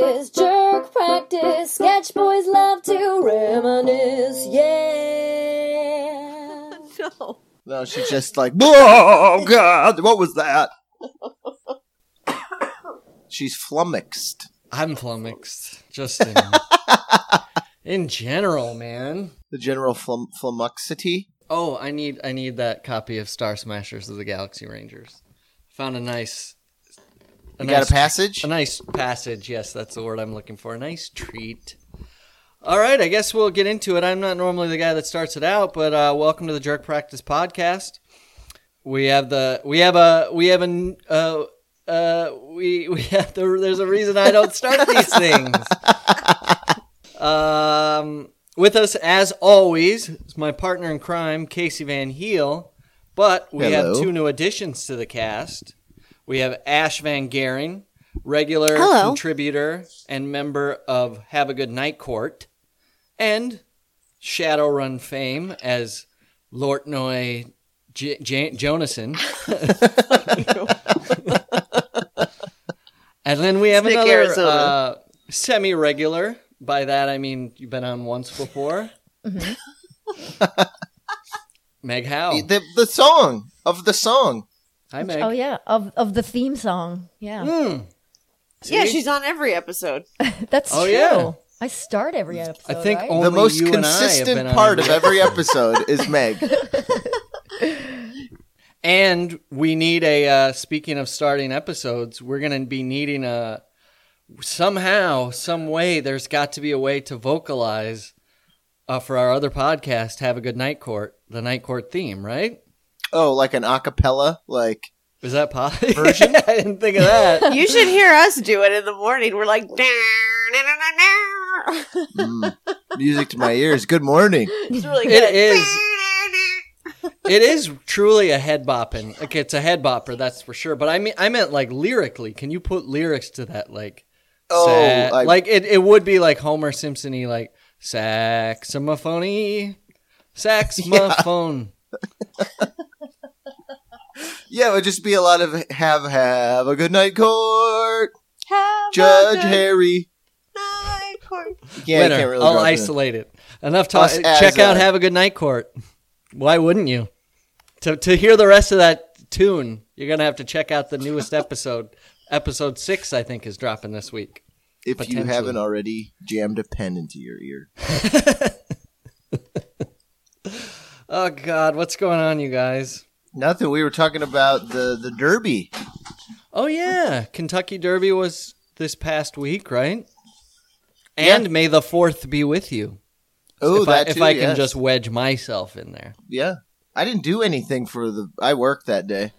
practice, jerk practice. Sketch boys love to reminisce. Yeah. No. No, she's just like, oh god, what was that? she's flummoxed. I'm flummoxed. Just in, in general, man. The general flum- flummoxity. Oh, I need I need that copy of Star Smashers of the Galaxy Rangers. Found a nice You got a passage? A nice passage, yes, that's the word I'm looking for. A nice treat. All right, I guess we'll get into it. I'm not normally the guy that starts it out, but uh, welcome to the Jerk Practice Podcast. We have the we have a we have a uh, uh, we we have the, there's a reason I don't start these things. Um, with us as always is my partner in crime, Casey Van Heel. But we Hello. have two new additions to the cast. We have Ash Van Gering, regular Hello. contributor and member of Have a Good Night Court, and Shadowrun fame as Lortnoy J- J- Jonason. and then we have Stick another uh, semi-regular. By that I mean you've been on once before. Meg Howe. The, the song of the song. Hi, Meg. Oh yeah, of of the theme song. Yeah, Mm. Yeah, she's on every episode. that's Oh, true. yeah. I start every episode. I think right? only the most you and I have been consistent part of every- every episode is Meg. And we need a. Uh, speaking of starting episodes, we're gonna be needing a somehow, some way. There's got to be a way to vocalize uh, for our other podcast. Have a good night court. The night court theme, right? Oh, like an acapella? Like, Is that possible? Version? I didn't think of that. You should hear us do it in the morning. We're like, mm, music to my ears. Good morning. it's really It good. is. It is truly a head bopping. Like it's a head bopper, that's for sure. But I mean, I meant like lyrically. Can you put lyrics to that? Like, Oh, sa- I- like it, it would be like Homer Simpson-y, like saxophony, saxophone. Yeah, it would just be a lot of have have a good night, court. Have a Judge good Harry. night, court. Yeah, Winner. can't really I'll drop it isolate it. Enough talk. Us Check out uh, "Have a Good Night, Court." Why wouldn't you? To to hear the rest of that tune, you're gonna have to check out the newest episode. Episode six, I think, is dropping this week. If you haven't already jammed a pen into your ear. Oh God, what's going on, you guys? Nothing. We were talking about the the Derby. Oh yeah, Kentucky Derby was this past week, right? Yeah. And may the fourth be with you. Oh, if that I, if too, I can yes. just wedge myself in there yeah. I didn't do anything for the. I worked that day.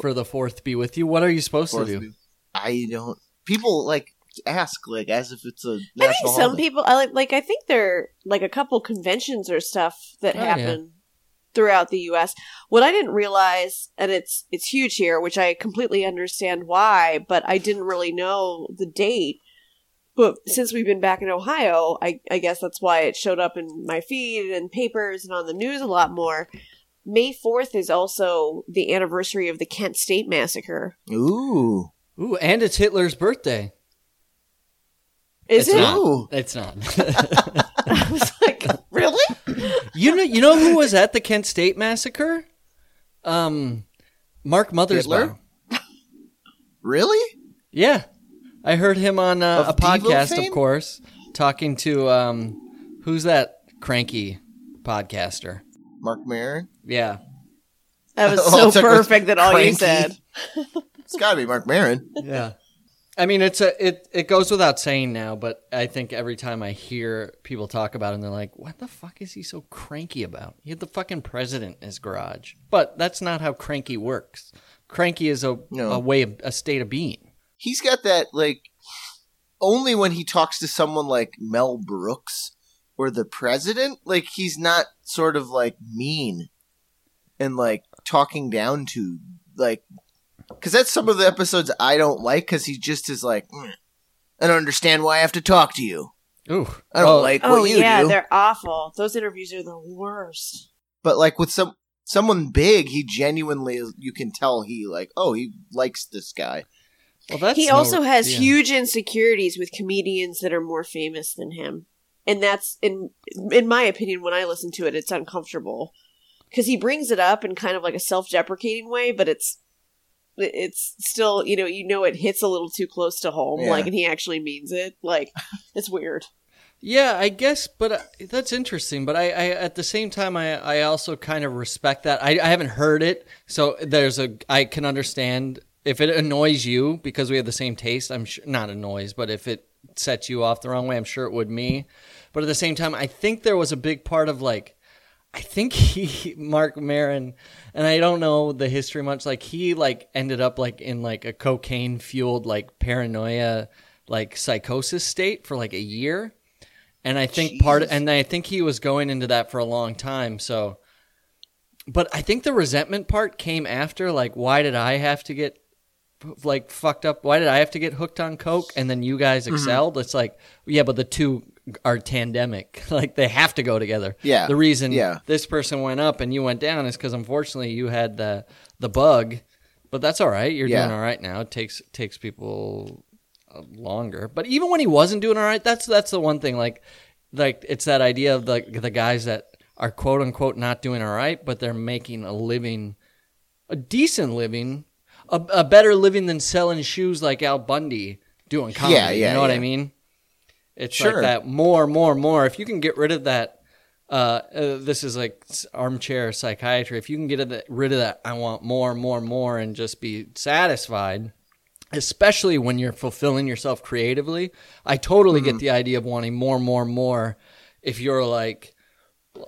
for the fourth be with you. What are you supposed Fourth to of do? I don't. People like ask like as if it's a I national think some holiday. people, I like, like, I think there are like a couple conventions or stuff that Oh, yeah. Happen throughout the U.S. What I didn't realize, and it's it's huge here, which I completely understand why, but I didn't really know the date. But since we've been back in Ohio, I, I guess that's why it showed up in my feed and papers and on the news a lot more. May 4th is also the anniversary of the Kent State Massacre. Ooh. Ooh, and it's Hitler's birthday. Is it's it? Not. Ooh. It's not. I was like, really? You know, you know who was at the Kent State massacre? Um, Mark Mothersbaugh. Really? Yeah, I heard him on uh, a Devo podcast, fame? of course, talking to um, who's that cranky podcaster? Mark Maron? Yeah, That was so perfect that all you said. It's got to be Mark Maron. yeah. I mean, it's a it it goes without saying now, but I think every time I hear people talk about him, they're like, "What the fuck is he so cranky about? He had the fucking president in his garage." But that's not how cranky works. Cranky is a No. a way of a state of being. He's got that like only when he talks to someone like Mel Brooks or the president, like he's not sort of like mean and like talking down to like because that's some of the episodes I don't like because he just is like "Mm, I don't understand why I have to talk to you. Ooh, I don't Oh, like Oh what you yeah, do. they're awful. Those interviews are the worst. But like with some someone big, he genuinely you can tell he like oh he likes this guy. Well, that's he no- also has yeah. huge insecurities with comedians that are more famous than him, and that's in in my opinion. When I listen to it, it's uncomfortable because he brings it up in kind of like a self deprecating way, but it's it's still you know you know it hits a little too close to home, Yeah. like, and he actually means it. Like it's weird. Yeah, I guess, but uh, that's interesting. But I, I, at the same time, I, I also kind of respect that. I, I haven't heard it, so there's a. I can understand if it annoys you because we have the same taste. I'm sure not annoys, but if it sets you off the wrong way, I'm sure it would me. But at the same time, I think there was a big part of like, I think he, Mark Maron, and I don't know the history much. Like he like ended up like in like a cocaine fueled like paranoia like psychosis state for like a year and I think part Jesus. and I think he was going into that for a long time. So, but I think the resentment part came after. Like, why did I have to get like fucked up? Why did I have to get hooked on coke and then you guys Mm-hmm. excelled? It's like, yeah, but the two are tandemic. like they have to go together. Yeah. The reason Yeah. this person went up and you went down is because unfortunately you had the the bug. But that's all right. You're Yeah. doing all right now. It takes takes people uh, longer. But even when he wasn't doing all right, that's that's the one thing. Like, like it's that idea of the the guys that are quote unquote not doing all right, but they're making a living, a decent living, a, a better living than selling shoes like Al Bundy doing comedy. Yeah, yeah, you know what I mean? It's Sure. like that more, more, more. If you can get rid of that. Uh, uh, this is like armchair psychiatry. If you can get rid of that, I want more, more, more, and just be satisfied, especially when you're fulfilling yourself creatively. I totally get the idea of wanting more, more, more. If you're like,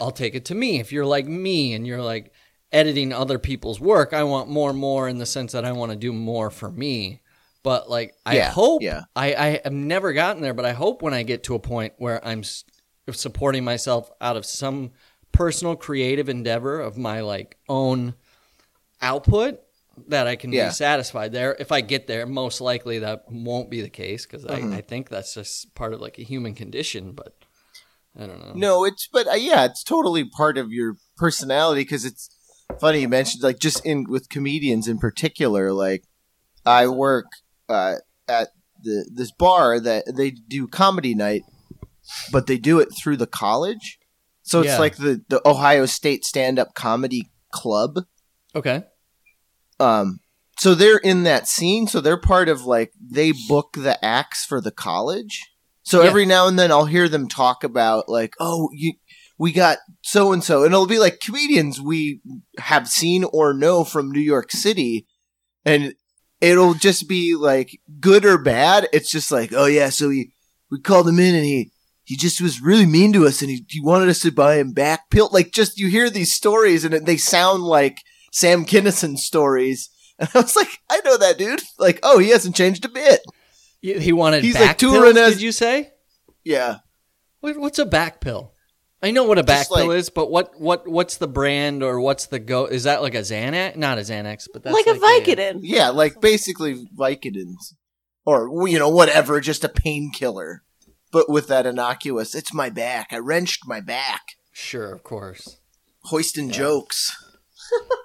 I'll take it to me. If you're like me and you're like editing other people's work, I want more, more in the sense that I want to do more for me. But like, I Yeah, hope yeah. I, I have never gotten there, but I hope when I get to a point where I'm s- supporting myself out of some personal creative endeavor of my like own output that I can Yeah. be satisfied there. If I get there, most likely that won't be the case because Mm-hmm. I, I think that's just part of like a human condition. But I don't know. No, it's but uh, yeah, it's totally part of your personality because it's funny you mentioned like just in with comedians in particular. Like I work uh, at the this bar that they do comedy night, but they do it through the college. So it's Yeah. like the the Ohio State Stand Up Comedy Club. Okay. Um, so they're in that scene. So they're part of like they book the acts for the college. So Yeah. every now and then I'll hear them talk about like, oh, you, we got so and so, and it'll be like comedians we have seen or know from New York City, and it'll just be like good or bad. It's just like, oh yeah, so we we called him in and he. He just was really mean to us, and he, he wanted us to buy him back pill. Like, just you hear these stories, and they sound like Sam Kinison stories. And I was like, I know that dude. Like, oh, he hasn't changed a bit. He he wanted He's, back like, touring pills, as- Did you say? Yeah. What's a back pill? I know what a back like- pill is, but what what what's the brand or what's the go? Is that like a Xanax? Not a Xanax, but that's like, a like Vicodin. Yeah, like basically Vicodins. Or, you know, whatever, just a painkiller. But with that innocuous, it's my back. I wrenched my back. Sure, of course. Hoisting jokes.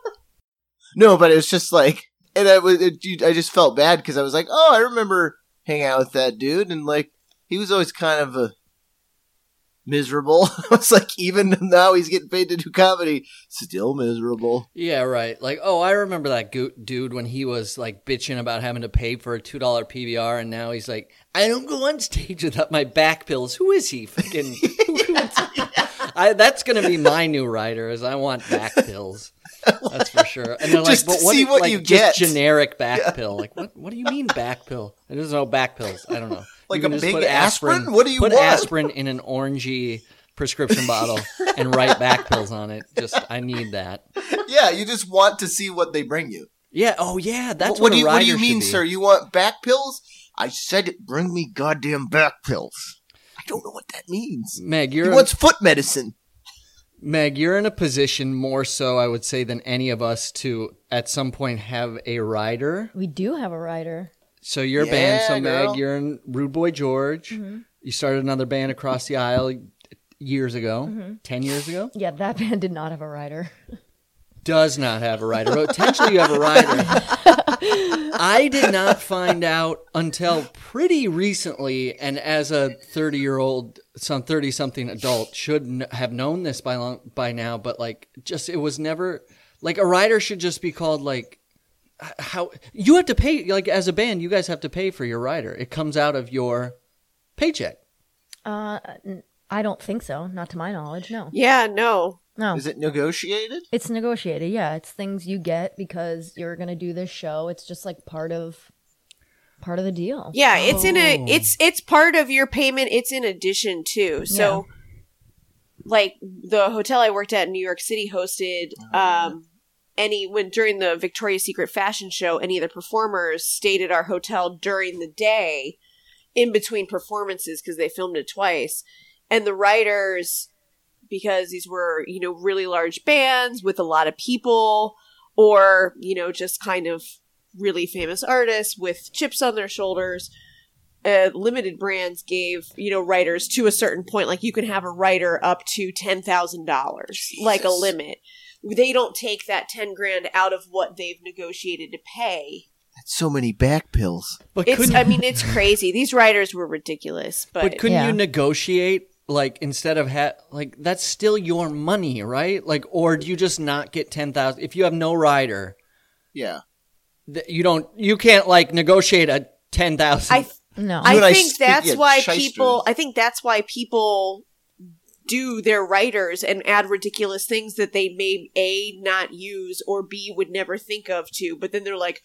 no, but it was just like, and I was, it, I just felt bad because I was like, oh, I remember hanging out with that dude, and like, he was always kind of a miserable. I was like, even now he's getting paid to do comedy, still miserable. Yeah, right. Like, oh, I remember that go- dude when he was like bitching about having to pay for a two dollar PBR, and now he's like, I don't go on stage without my back pills. Who is he? Fucking. I, that's gonna be my new writer. Is I want back pills. That's for sure. And they're like, Just but what, see what like, you just get. generic back pill. Like, what? What do you mean back pill? There's no back pills. I don't know. Like a big put aspirin? What do you put want? aspirin in an orangey prescription bottle and write back pills on it. Just I need that. yeah, you just want to see what they bring you. Yeah. Oh, yeah. That's what, what, do you What do you mean, sir? You want back pills? I said it. Bring me goddamn back pills. I don't know what that means. Meg, He you're wants foot medicine. Meg. You're in a position more so, I would say, than any of us to at some point have a rider. We do have a writer. So you're a band. So Yeah, girl. Meg, you're in Rude Boy George. Mm-hmm. You started another band across the aisle years ago, mm-hmm. ten years ago. Yeah, that band did not have a writer. Does not have a rider. Potentially, you have a rider. I did not find out until pretty recently, and as a 30 year old, some 30 something adult, should n- have known this by long, by now, but like, just it was never like a rider should just be called like how you have to pay like as a band you guys have to pay for your rider it comes out of your paycheck Uh, i don't think so. Not to my knowledge. No. Yeah, no. No. Is it negotiated? It's negotiated. Yeah, it's things you get because you're gonna do this show. It's just like part of part of the deal. Yeah, it's in a Oh. it's it's part of your payment. It's in addition too. So like the hotel I worked at in New York City hosted um any when during the Victoria's Secret fashion show, any of the performers stayed at our hotel during the day in between performances because they filmed it twice. And the writers because these were, you know, really large bands with a lot of people or, you know, just kind of really famous artists with chips on their shoulders. Uh, limited brands gave you know writers to a certain point like you can have a writer up to ten thousand dollars like a limit they don't take that 10 grand out of what they've negotiated to pay That's so many back pills. but it's i mean it's crazy these writers were ridiculous but, but couldn't Yeah. you negotiate like instead of ha- like that's still your money right like or do you just not get 10,000 if you have no rider Yeah. th- you don't you can't like negotiate a 10,000 i No. I When I think that's yeah, why shysters. people. I think that's why people do their writers and add ridiculous things that they may a not use or b would never think of to. But then they're like,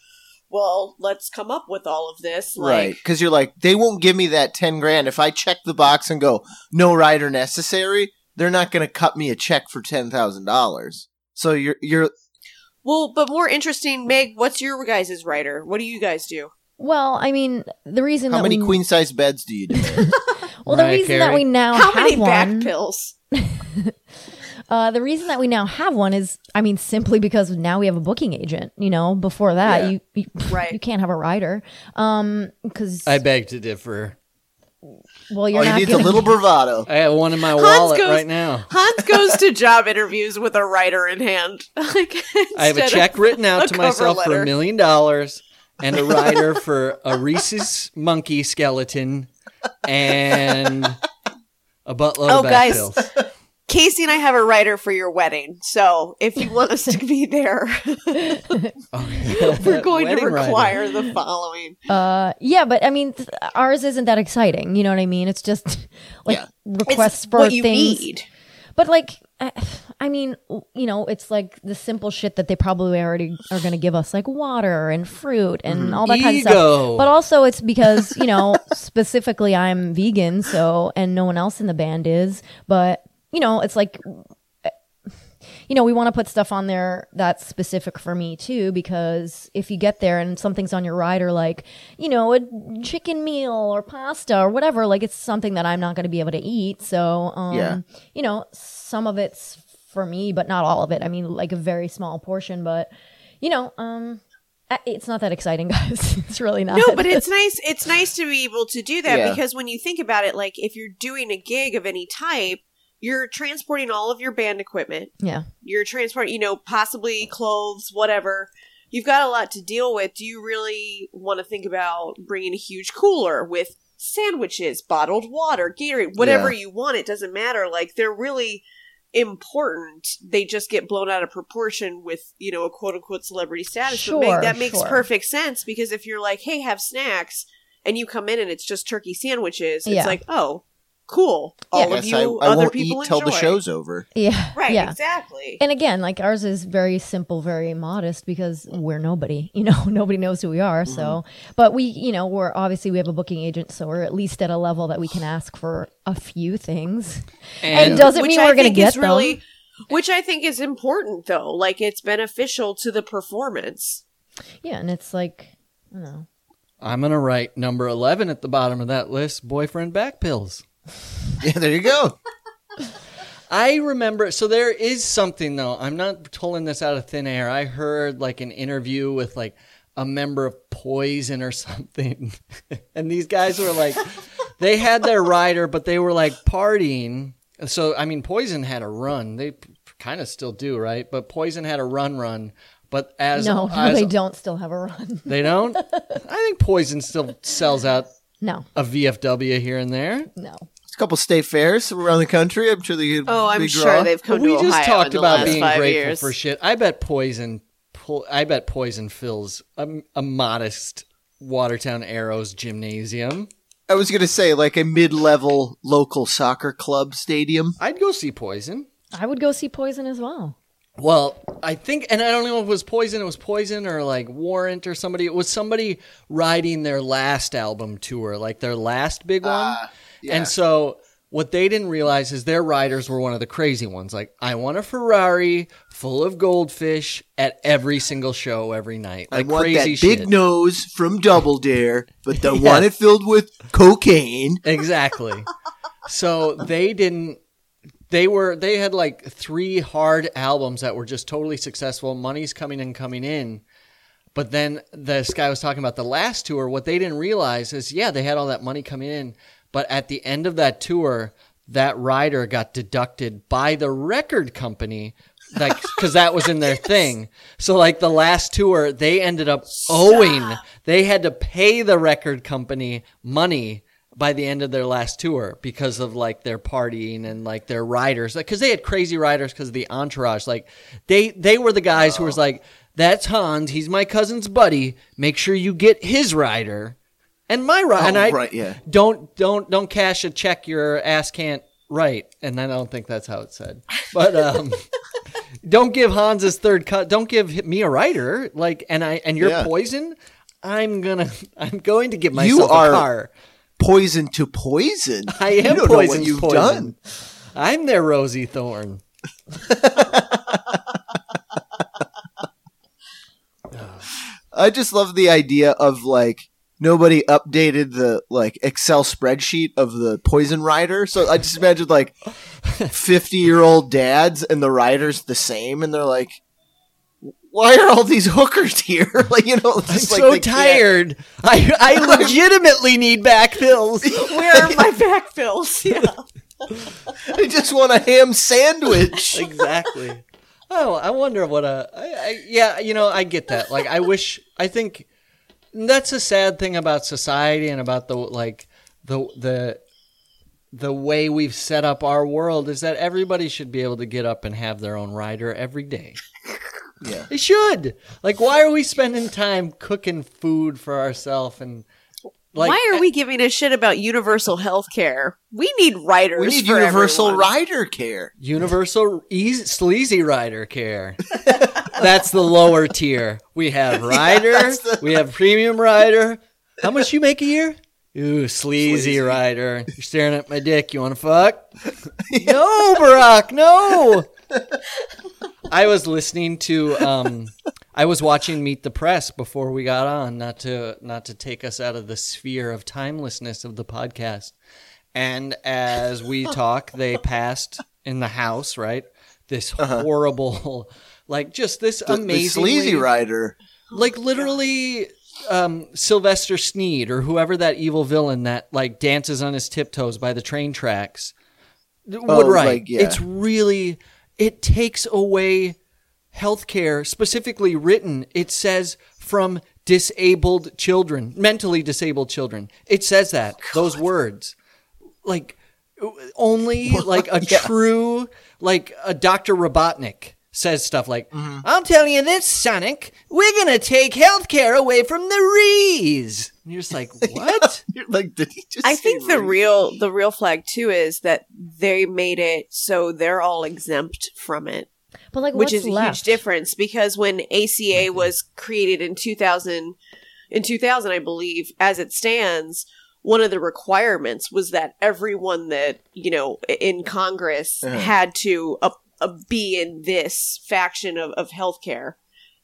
"Well, let's come up with all of this." Like, right. Because you're like, they won't give me that 10 grand. If I check the box and go, no rider necessary, they're not going to cut me a check for $10,000. So you're, you're, Well, but more interesting, Meg. What's your guys' writer? What do you guys do? well, I mean, the reason how that many we queen size beds do you do? well, the Mariah reason that we now How have many back pills? uh, the reason that we now have one is, I mean, simply because now we have a booking agent. You know, before that, Yeah. you, you Right. you can't have a rider, um, because I beg to differ well, you're All you not need is a gonna little bravado. I have one in my Hans wallet goes- right now Hans goes to job interviews with a writer in hand. like, I have a check written out to cover myself for a million dollars and a rider for a Reese's monkey skeleton and a buttload Oh, of back guys. pills. Casey and I have a writer for your wedding, so if you want us to be there, we're going to require the following. Uh, yeah, but I mean, th- ours isn't that exciting. You know what I mean? It's just like Yeah. requests It's for what you things. need. But like, I, I mean, you know, it's like the simple shit that they probably already are going to give us, like water and fruit and all that kind of stuff. But also, it's because you know, specifically, I'm vegan, so and no one else in the band is. But you know, it's like. You know, we want to put stuff on there that's specific for me too, because if you get there and something's on your rider, like, you know, a chicken meal or pasta or whatever, like it's something that I'm not going to be able to eat. So, um, Yeah. you know, some of it's for me, but not all of it. I mean, like a very small portion, but you know, um, it's not that exciting, guys. it's really not. No, but it's nice. It's nice to be able to do that Yeah. because when you think about it, like if you're doing a gig of any type, you're transporting all of your band equipment. yeah, You're transporting, you know, possibly clothes, whatever. You've got a lot to deal with. Do you really want to think about bringing a huge cooler with sandwiches, bottled water, Gatorade, whatever you want? It doesn't matter. Like they're really important. They just get blown out of proportion with, you know, a quote unquote celebrity status. but Sure, make, that makes sure. perfect sense because if you're like, hey, have snacks, and you come in and it's just turkey sandwiches, it's Yeah. like, oh, cool. All Yes, of you I, I other won't people eat till the show's over. yeah, Right, yeah. exactly. And again, like ours is very simple, very modest because we're nobody. You know, nobody knows who we are. So, Mm-hmm. but we, you know, we're obviously we have a booking agent, so we're at least at a level that we can ask for a few things. And, And doesn't mean I we're going to get them. really, which I think is important though. Like it's beneficial to the performance. Yeah, and it's like, I don't know. I'm going to write number 11 at the bottom of that list boyfriend back pills. Yeah, there you go. I remember. So there is something though. I'm not pulling this out of thin air. I heard like an interview with like a member of Poison or something, and these guys were like, they had their rider, but they were like partying. So I mean, Poison had a run. They kind of still do, right? But Poison had a run run But as no, no, as- they don't still have a run. They don't. I think Poison still sells out No, a VFW here and there. no. There's a couple state fairs around the country. I'm sure they get. Oh, I'm big sure draw. they've come we to just Ohio talked in the about being grateful years. for shit. I bet Poison. po- I bet Poison fills a, a modest Watertown Arrows gymnasium. I was gonna say like a mid-level local soccer club stadium. I'd go see Poison. I would go see Poison as well. Well, I think, and I don't know if it was Poison, it was Poison or like Warrant or somebody. It was somebody riding their last album tour, like their last big one. Ah, yeah. And so what they didn't realize is their riders were one of the crazy ones. Like, I want a Ferrari full of goldfish at every single show every night. I Like want crazy that big nose from Double Dare, but the Yeah. want it filled with cocaine. Exactly. so they didn't they were they had like three hard albums that were just totally successful. Money's coming in, coming in. But then this guy was talking about the last tour. What they didn't realize is, yeah, they had all that money coming in, but at the end of that tour, that rider got deducted by the record company, like because that was in their thing. So like the last tour, they ended up owing. They had to pay the record company money by the end of their last tour because of like their partying and like their riders like because they had crazy riders because of the entourage. Like they they were the guys who was oh. like that's hans. He's my cousin's buddy. Make sure you get his rider and my and Oh, i right, yeah. don't don't don't cash a check your ass can't write and i don't think that's how it said but um don't give hans his third cut don't give me a writer. like and i and you're Yeah. poison i'm gonna i'm going to give You are a car Poison to poison. I am what poison's you've poison. done. I'm their Rosie Thorn. I just love the idea of like nobody updated the like Excel spreadsheet of the poison rider. So I just imagine like fifty year old dads and the riders the same, and they're like, "Why are all these hookers here?" like you know, I'm just like so they can't- tired. I I legitimately need back pills. Where are my back pills? Yeah. I just want a ham sandwich. exactly. Oh, I wonder what a. I, I, yeah, you know, I get that. Like, I wish. I think that's a sad thing about society and about the like the the the way we've set up our world is that everybody should be able to get up and have their own rider every day. yeah. They should. Like, why are we spending time cooking food for ourselves and like? Why are we giving a shit about universal health care? We need writers. We need for universal everyone. rider care. Universal easy, sleazy rider care. That's the lower tier. We have rider. that's the- we have premium rider. How much you make a year? Ooh, sleazy, Sleazy. rider. You're staring at my dick. You want to fuck? no, Barack. No. I was listening to. Um, I was watching Meet the Press before we got on, not to not to take us out of the sphere of timelessness of the podcast. And as we talk, they passed in the house, right? This horrible, like just this Uh-huh. Amazing sleazy rider. like literally um, Sylvester Sneed or whoever that evil villain that like dances on his tiptoes by the train tracks would Oh, write. like, yeah. It's really it takes away healthcare specifically written. It says from disabled children, mentally disabled children. It says that those words like only like a Yeah. true like a Dr. Robotnik says stuff like Mm-hmm. I'm telling you this Sonic we're going to take healthcare away from the Rees. And you're just like what? You're like, did he just I say think the race? real the real flag too is that they made it so they're all exempt from it, But like, which what's is a left? huge difference because when ACA was created in 2000 in 2000 I believe as it stands one of the requirements was that everyone that you know in Congress Uh-huh. had to uh, uh, be in this faction of, of healthcare.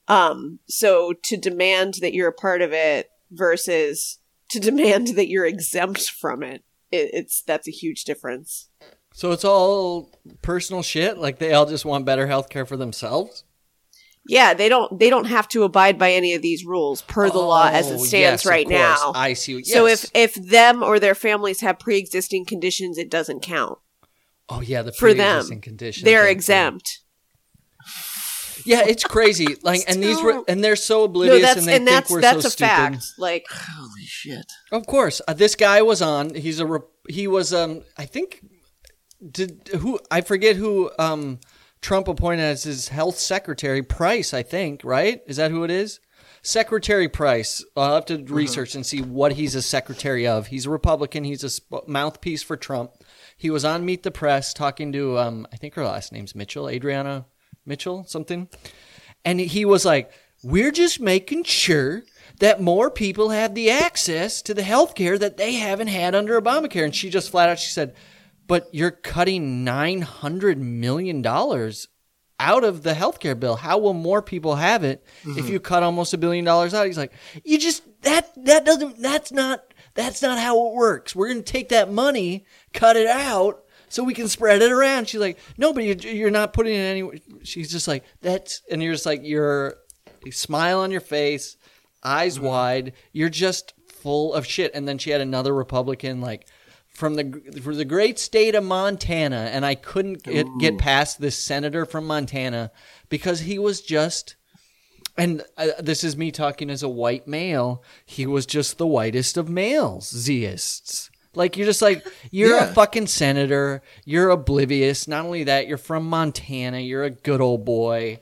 Um, so to demand that you're a part of it versus to demand that you're exempt from it, it it's that's a huge difference. So it's all personal shit like they all just want better health care for themselves? Yeah, they don't they don't have to abide by any of these rules per the law as it Oh, stands yes, right now. I see. Yes. So if if them or their families have pre-existing conditions, it doesn't count Oh yeah, the for them. pre-existing condition They're exempt. Yeah, it's crazy. Like, and these were, and they're so No, oblivious, that's and they and think that's we're that's so a stupid. fact. Like Holy shit. Of course, uh, this guy was on. He's a. Rep- he was. Um. I think. Did who? I forget who. Um. Trump appointed as his health secretary. Price, I think. Right? Is that who it is? Secretary Price. I'll have to research and see what he's a secretary of. He's a Republican. He's a sp- mouthpiece for Trump. He was on Meet the Press talking to. Um. I think her last name's Mitchell. Adriana Mitchell. Something. And he was like, We're just making sure that more people have the access to the health care that they haven't had under Obamacare. And she just flat out she said, But you're cutting nine hundred million dollars out of the healthcare bill. How will more people have it if mm-hmm. you cut almost a billion dollars out? He's like, You just that that doesn't that's not that's not how it works. We're gonna take that money, cut it out, so we can spread it around. She's like, no, but you're, you're not putting it anywhere. She's just like, that's, and you're just like, you're, you smile on your face, eyes mm-hmm. wide. You're just full of shit. And then she had another Republican, like, from the from the great state of Montana, and I couldn't get, get past this senator from Montana because he was just and uh, this is me talking as a white male. He was just the whitest of males, zeists. Like you're just like you're a fucking senator. You're oblivious. Not only that, you're from Montana. You're a good old boy.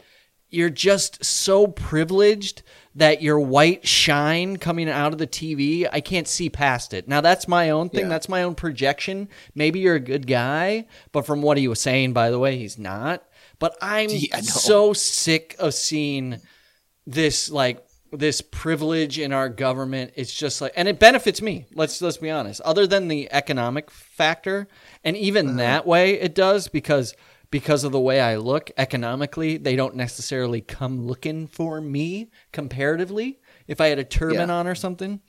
You're just so privileged that your white shine coming out of the TV, I can't see past it. Now that's my own thing. Yeah. That's my own projection. Maybe you're a good guy, but from what he was saying, by the way, he's not. But I'm Yeah, so sick of seeing this like this privilege in our government it's just like and it benefits me let's let's be honest other than the economic factor and even uh-huh. that way it does because because of the way I look economically they don't necessarily come looking for me comparatively if I had a turban Yeah. on or something.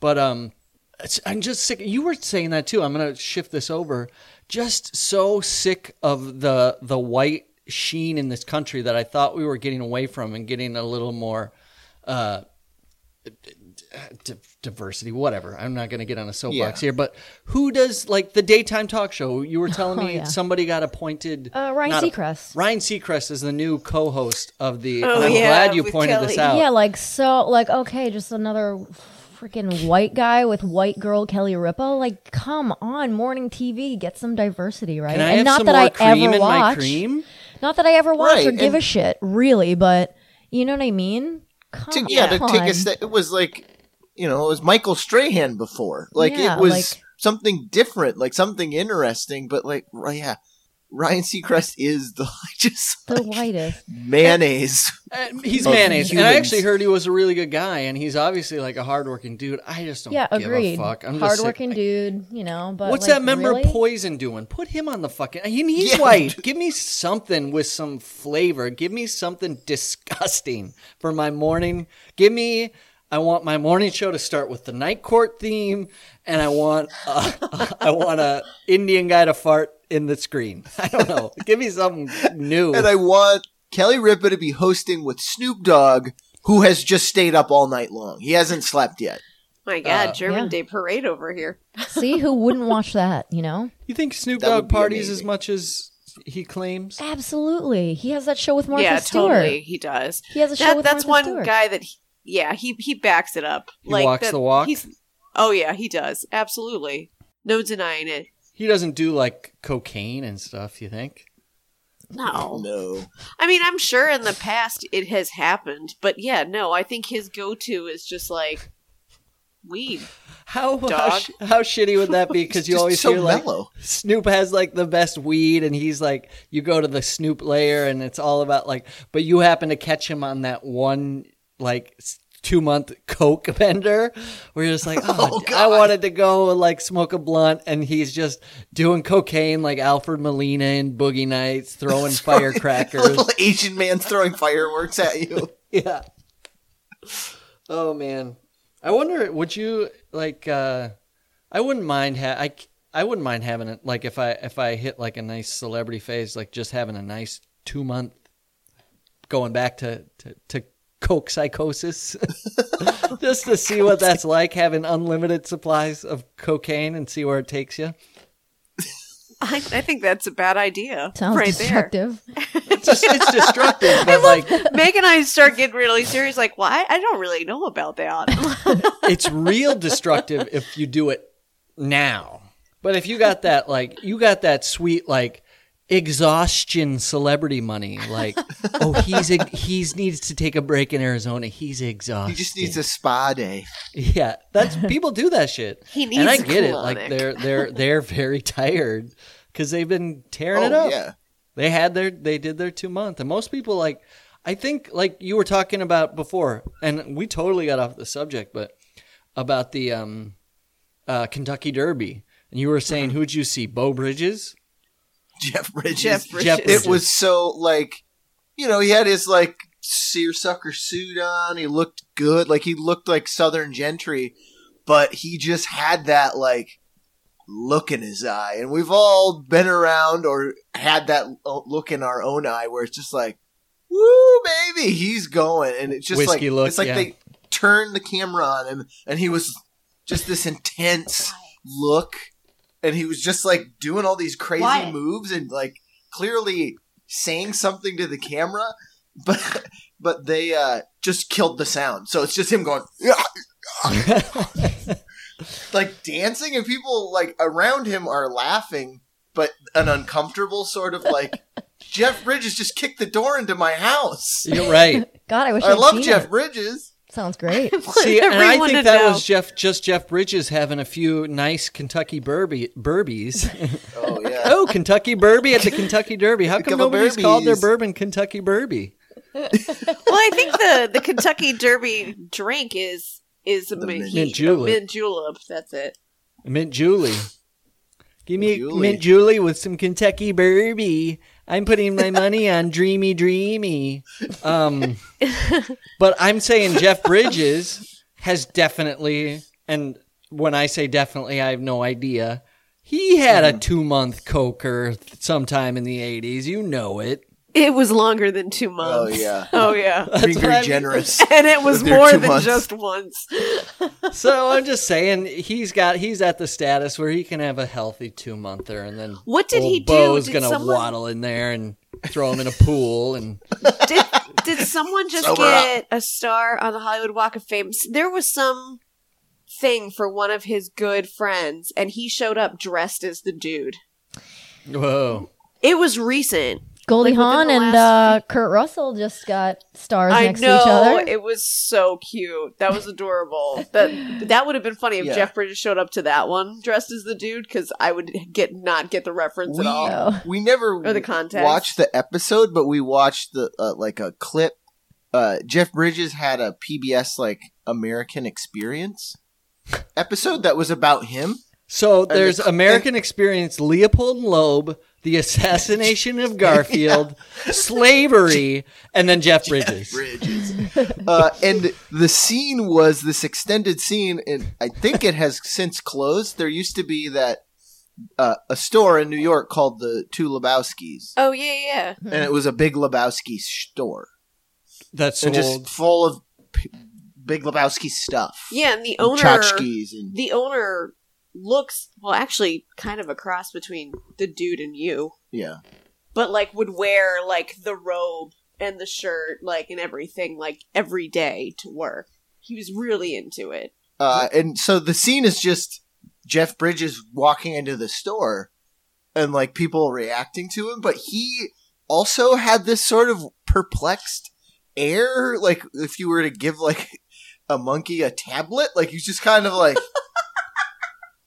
But um it's, I'm just sick. You were saying that too. I'm going to shift this over. Just so sick of the the white sheen in this country that I thought we were getting away from and getting a little more uh, d- diversity, whatever. I'm not going to get on a soapbox Yeah. here, but who does like the daytime talk show? You were telling Oh, me yeah. somebody got appointed. Uh, Ryan not a- Seacrest. Ryan Seacrest is the new co-host of the. Oh, I'm yeah, glad you with pointed this out. Yeah, like so, like okay, just another freaking white guy with white girl Kelly Ripa. Like, come on, morning TV, get some diversity, right? Can I and have not some that more I ever in my watch, cream? not that I ever watch or Right, give a shit, really. But you know what I mean? Come To, yeah, to take a step, it was like, you know, it was Michael Strahan before. Like Yeah, it was like- something different, like something interesting. But like, ri- yeah, Ryan Seacrest is the just the like, whitest. mayonnaise. Uh, he's Of mayonnaise, and I actually heard he was a really good guy, and he's obviously like a hardworking dude. I just don't Yeah, give agreed. a fuck. I'm just. Hardworking dude, you know. But What's like, that member really? Poison doing? Put him on the fucking. I mean, he's Yeah. white. Give me something with some flavor. Give me something disgusting for my morning. Give me. I want my morning show to start with the night court theme, and I want uh, I want a Indian guy to fart in the screen. I don't know. Give me something new. And I want Kelly Ripa to be hosting with Snoop Dogg, who has just stayed up all night long. He hasn't slept yet. my God, Uh, German Yeah. Day Parade over here. See who wouldn't watch that? You know, you think Snoop Dogg be parties as much as he claims? absolutely. He has that show with Martha yeah, Stewart. totally. He does. He has a show That, with that's Martha one Stewart. guy that. He, yeah, he he backs it up. He walks that- the walk? He's, oh yeah, he does. Absolutely, no denying it. He doesn't do like cocaine and stuff. You think? No, No. I mean, I'm sure in the past it has happened, but yeah, no, I think his go-to is just like weed. How how, sh- how shitty would that be? Because you just always so hear like mellow. Snoop has like the best weed, and he's like, you go to the Snoop layer, and it's all about like, but you happen to catch him on that one like two month coke bender, where you're just like, oh, Oh, I wanted to go like smoke a blunt, and he's just doing cocaine like Alfred Molina in Boogie Nights, throwing firecrackers. Little Asian man throwing fireworks at you. yeah. Oh man, I wonder. Would you like? uh I wouldn't mind. Ha- I I wouldn't mind having it. Like if I if I hit like a nice celebrity phase, like just having a nice two month, going back to to, to coke psychosis, just to see what that's like having unlimited supplies of cocaine and see where it takes you. I, I think that's a bad idea. Sounds right destructive. It's, just, it's destructive, but like. Meg and I start getting really serious. Like, why? I don't really know about that. it's real destructive if you do it now. But if you got that like you got that sweet like exhaustion celebrity money. Like oh he's a, he's needs to take a break in Arizona. He's exhausted He just needs a spa day. yeah that's people do that shit. He needs. and I needs a get it. like they're they're they're very tired because they've been tearing it Oh up. yeah. they had their they did their two month. And most people like i think like you were talking about before and we totally got off the subject but about the um uh kentucky derby. And you were saying who'd you see? Beau bridges Jeff Bridges. Jeff Bridges. Jeff It was so like, you know, he had his like seersucker suit on. He looked good, like he looked like Southern gentry, but he just had that like look in his eye, and we've all been around or had that look in our own eye where it's just like, woo, baby, he's going, and it's just Whiskey like look, it's like yeah. they turned the camera on him, and he was just this intense look and he was just like doing all these crazy Why? moves and like clearly saying something to the camera but but they uh just killed the sound so it's just him going like dancing and people like around him are laughing but an uncomfortable sort of like jeff bridges just kicked the door into my house you're right God, I wish i I'd love jeff it. bridges Sounds great. See, and I think that know. was Jeff, just Jeff Bridges having a few nice Kentucky burby, burbies. oh yeah oh, Kentucky Burby at the Kentucky Derby. How come Couple nobody's called their bourbon Kentucky Burby? well, I think the the Kentucky Derby drink is is a mint, mint julep. mint julep. That's it. Mint Julie. Give me a Julie. mint Julie with some Kentucky Burby. I'm putting my money on Dreamy Dreamy. Um, but I'm saying Jeff Bridges has definitely, and when I say definitely, I have no idea. He had Mm-hmm. a two month coker sometime in the 80s. You know it. It was longer than two oh, months. Oh yeah Oh yeah. being what very I mean. generous and it was With their more than months. just once. So I'm just saying he's got he's at the status where he can have a healthy two monther, and then What did old he do? Beau's Did gonna someone- waddle in there and throw him in a pool, and Did did someone just Sober up. get a star on the Hollywood Walk of Fame? There was some thing for one of his good friends, and he showed up dressed as the dude. whoa, It was recent. Goldie Like, Hawn and uh, Kurt Russell just got stars I next know to each other. it was so cute. That was adorable. that that would have been funny if Yeah. Jeff Bridges showed up to that one dressed as the dude because I would get not get the reference we, at all. We never Or the context. watched the episode, but we watched the uh, like a clip. Uh, Jeff Bridges had a PBS like American Experience episode that was about him. So there's the- American Experience, Leopold Loeb, the assassination of Garfield, slavery, and then Jeff Bridges. Bridges. uh, and the scene was this extended scene, and I think it has since closed. There used to be that uh, a store in New York called the Two Lebowskis, Oh yeah, yeah. and it was a Big Lebowski store, That's and just full of p- Big Lebowski stuff. Yeah, and the owner and the owner looks well actually kind of a cross between the dude and you. yeah. But like would wear like the robe and the shirt like and everything like every day to work. He was really into it. Uh, and so the scene is just Jeff Bridges walking into the store and like people reacting to him, but he also had this sort of perplexed air. Like if you were to give like a monkey a tablet, like he's just kind of like,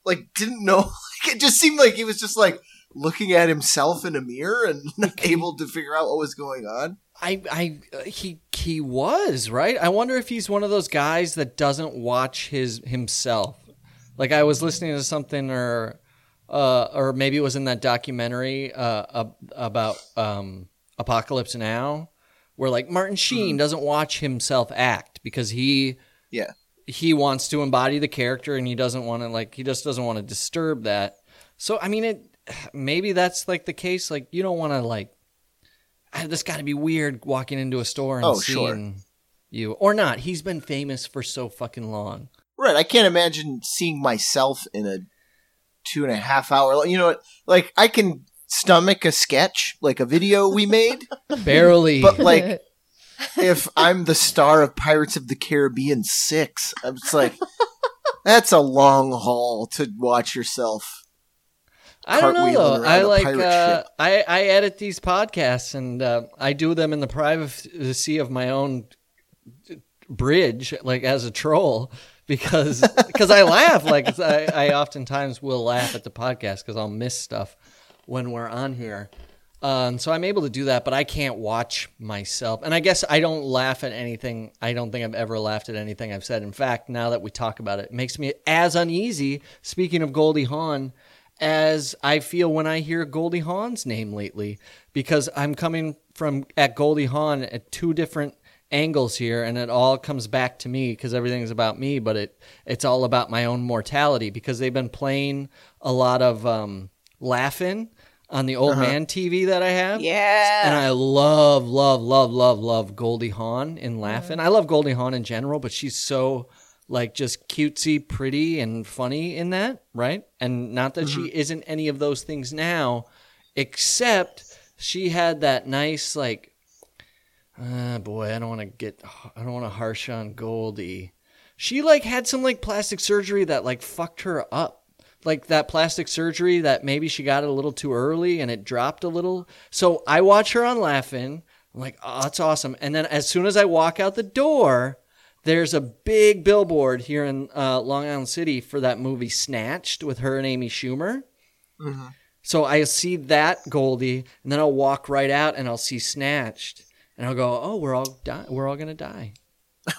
like didn't know. Like, it just seemed like he was just like looking at himself in a mirror and not able to figure out what was going on. I, I, uh, he, he was right. I wonder if he's one of those guys that doesn't watch his himself. Like I was listening to something, or, uh, or maybe it was in that documentary uh, about um, Apocalypse Now, where like Martin Sheen doesn't watch himself act because he, Yeah. He wants to embody the character and he doesn't want to like he just doesn't want to disturb that. So I mean, it maybe that's like the case. Like you don't want to like this got to be weird walking into a store and Oh, sure. seeing you or not. He's been famous for so fucking long. Right. I can't imagine seeing myself in a two and a half hour. You know, what? like I can stomach a sketch, like a video we made, Barely. but like if I'm the star of Pirates of the Caribbean six, it's like that's a long haul to watch yourself. I don't know though. I like uh. I I edit these podcasts and uh, I do them in the privacy of my own bridge, like as a troll, because because I laugh. Like I, I oftentimes will laugh at the podcast because I'll miss stuff when we're on here. Um, so I'm able to do that, but I can't watch myself. And I guess I don't laugh at anything. I don't think I've ever laughed at anything I've said. In fact, now that we talk about it, it makes me as uneasy. Speaking of Goldie Hawn, as I feel when I hear Goldie Hawn's name lately, because I'm coming from at Goldie Hawn at two different angles here, and it all comes back to me because everything's about me, but it it's all about my own mortality because they've been playing a lot of um, laughing on the old uh-huh. man TV that I have. Yeah. And I love, love, love, love, love Goldie Hawn in mm-hmm. Laughing. I love Goldie Hawn in general, but she's so like just cutesy, pretty, and funny in that, right? And not that she mm-hmm. isn't any of those things now, except she had that nice like, ah, boy, I don't want to get, I don't want to harsh on Goldie. She like had some like plastic surgery that like fucked her up like that plastic surgery that maybe she got it a little too early and it dropped a little. So I watch her on Laughing. I'm like, oh, that's awesome. And then as soon as I walk out the door, there's a big billboard here in uh, Long Island City for that movie Snatched with her and Amy Schumer. So I see that Goldie, and then I'll walk right out and I'll see Snatched, and I'll go, oh, we're all die- we're all gonna die.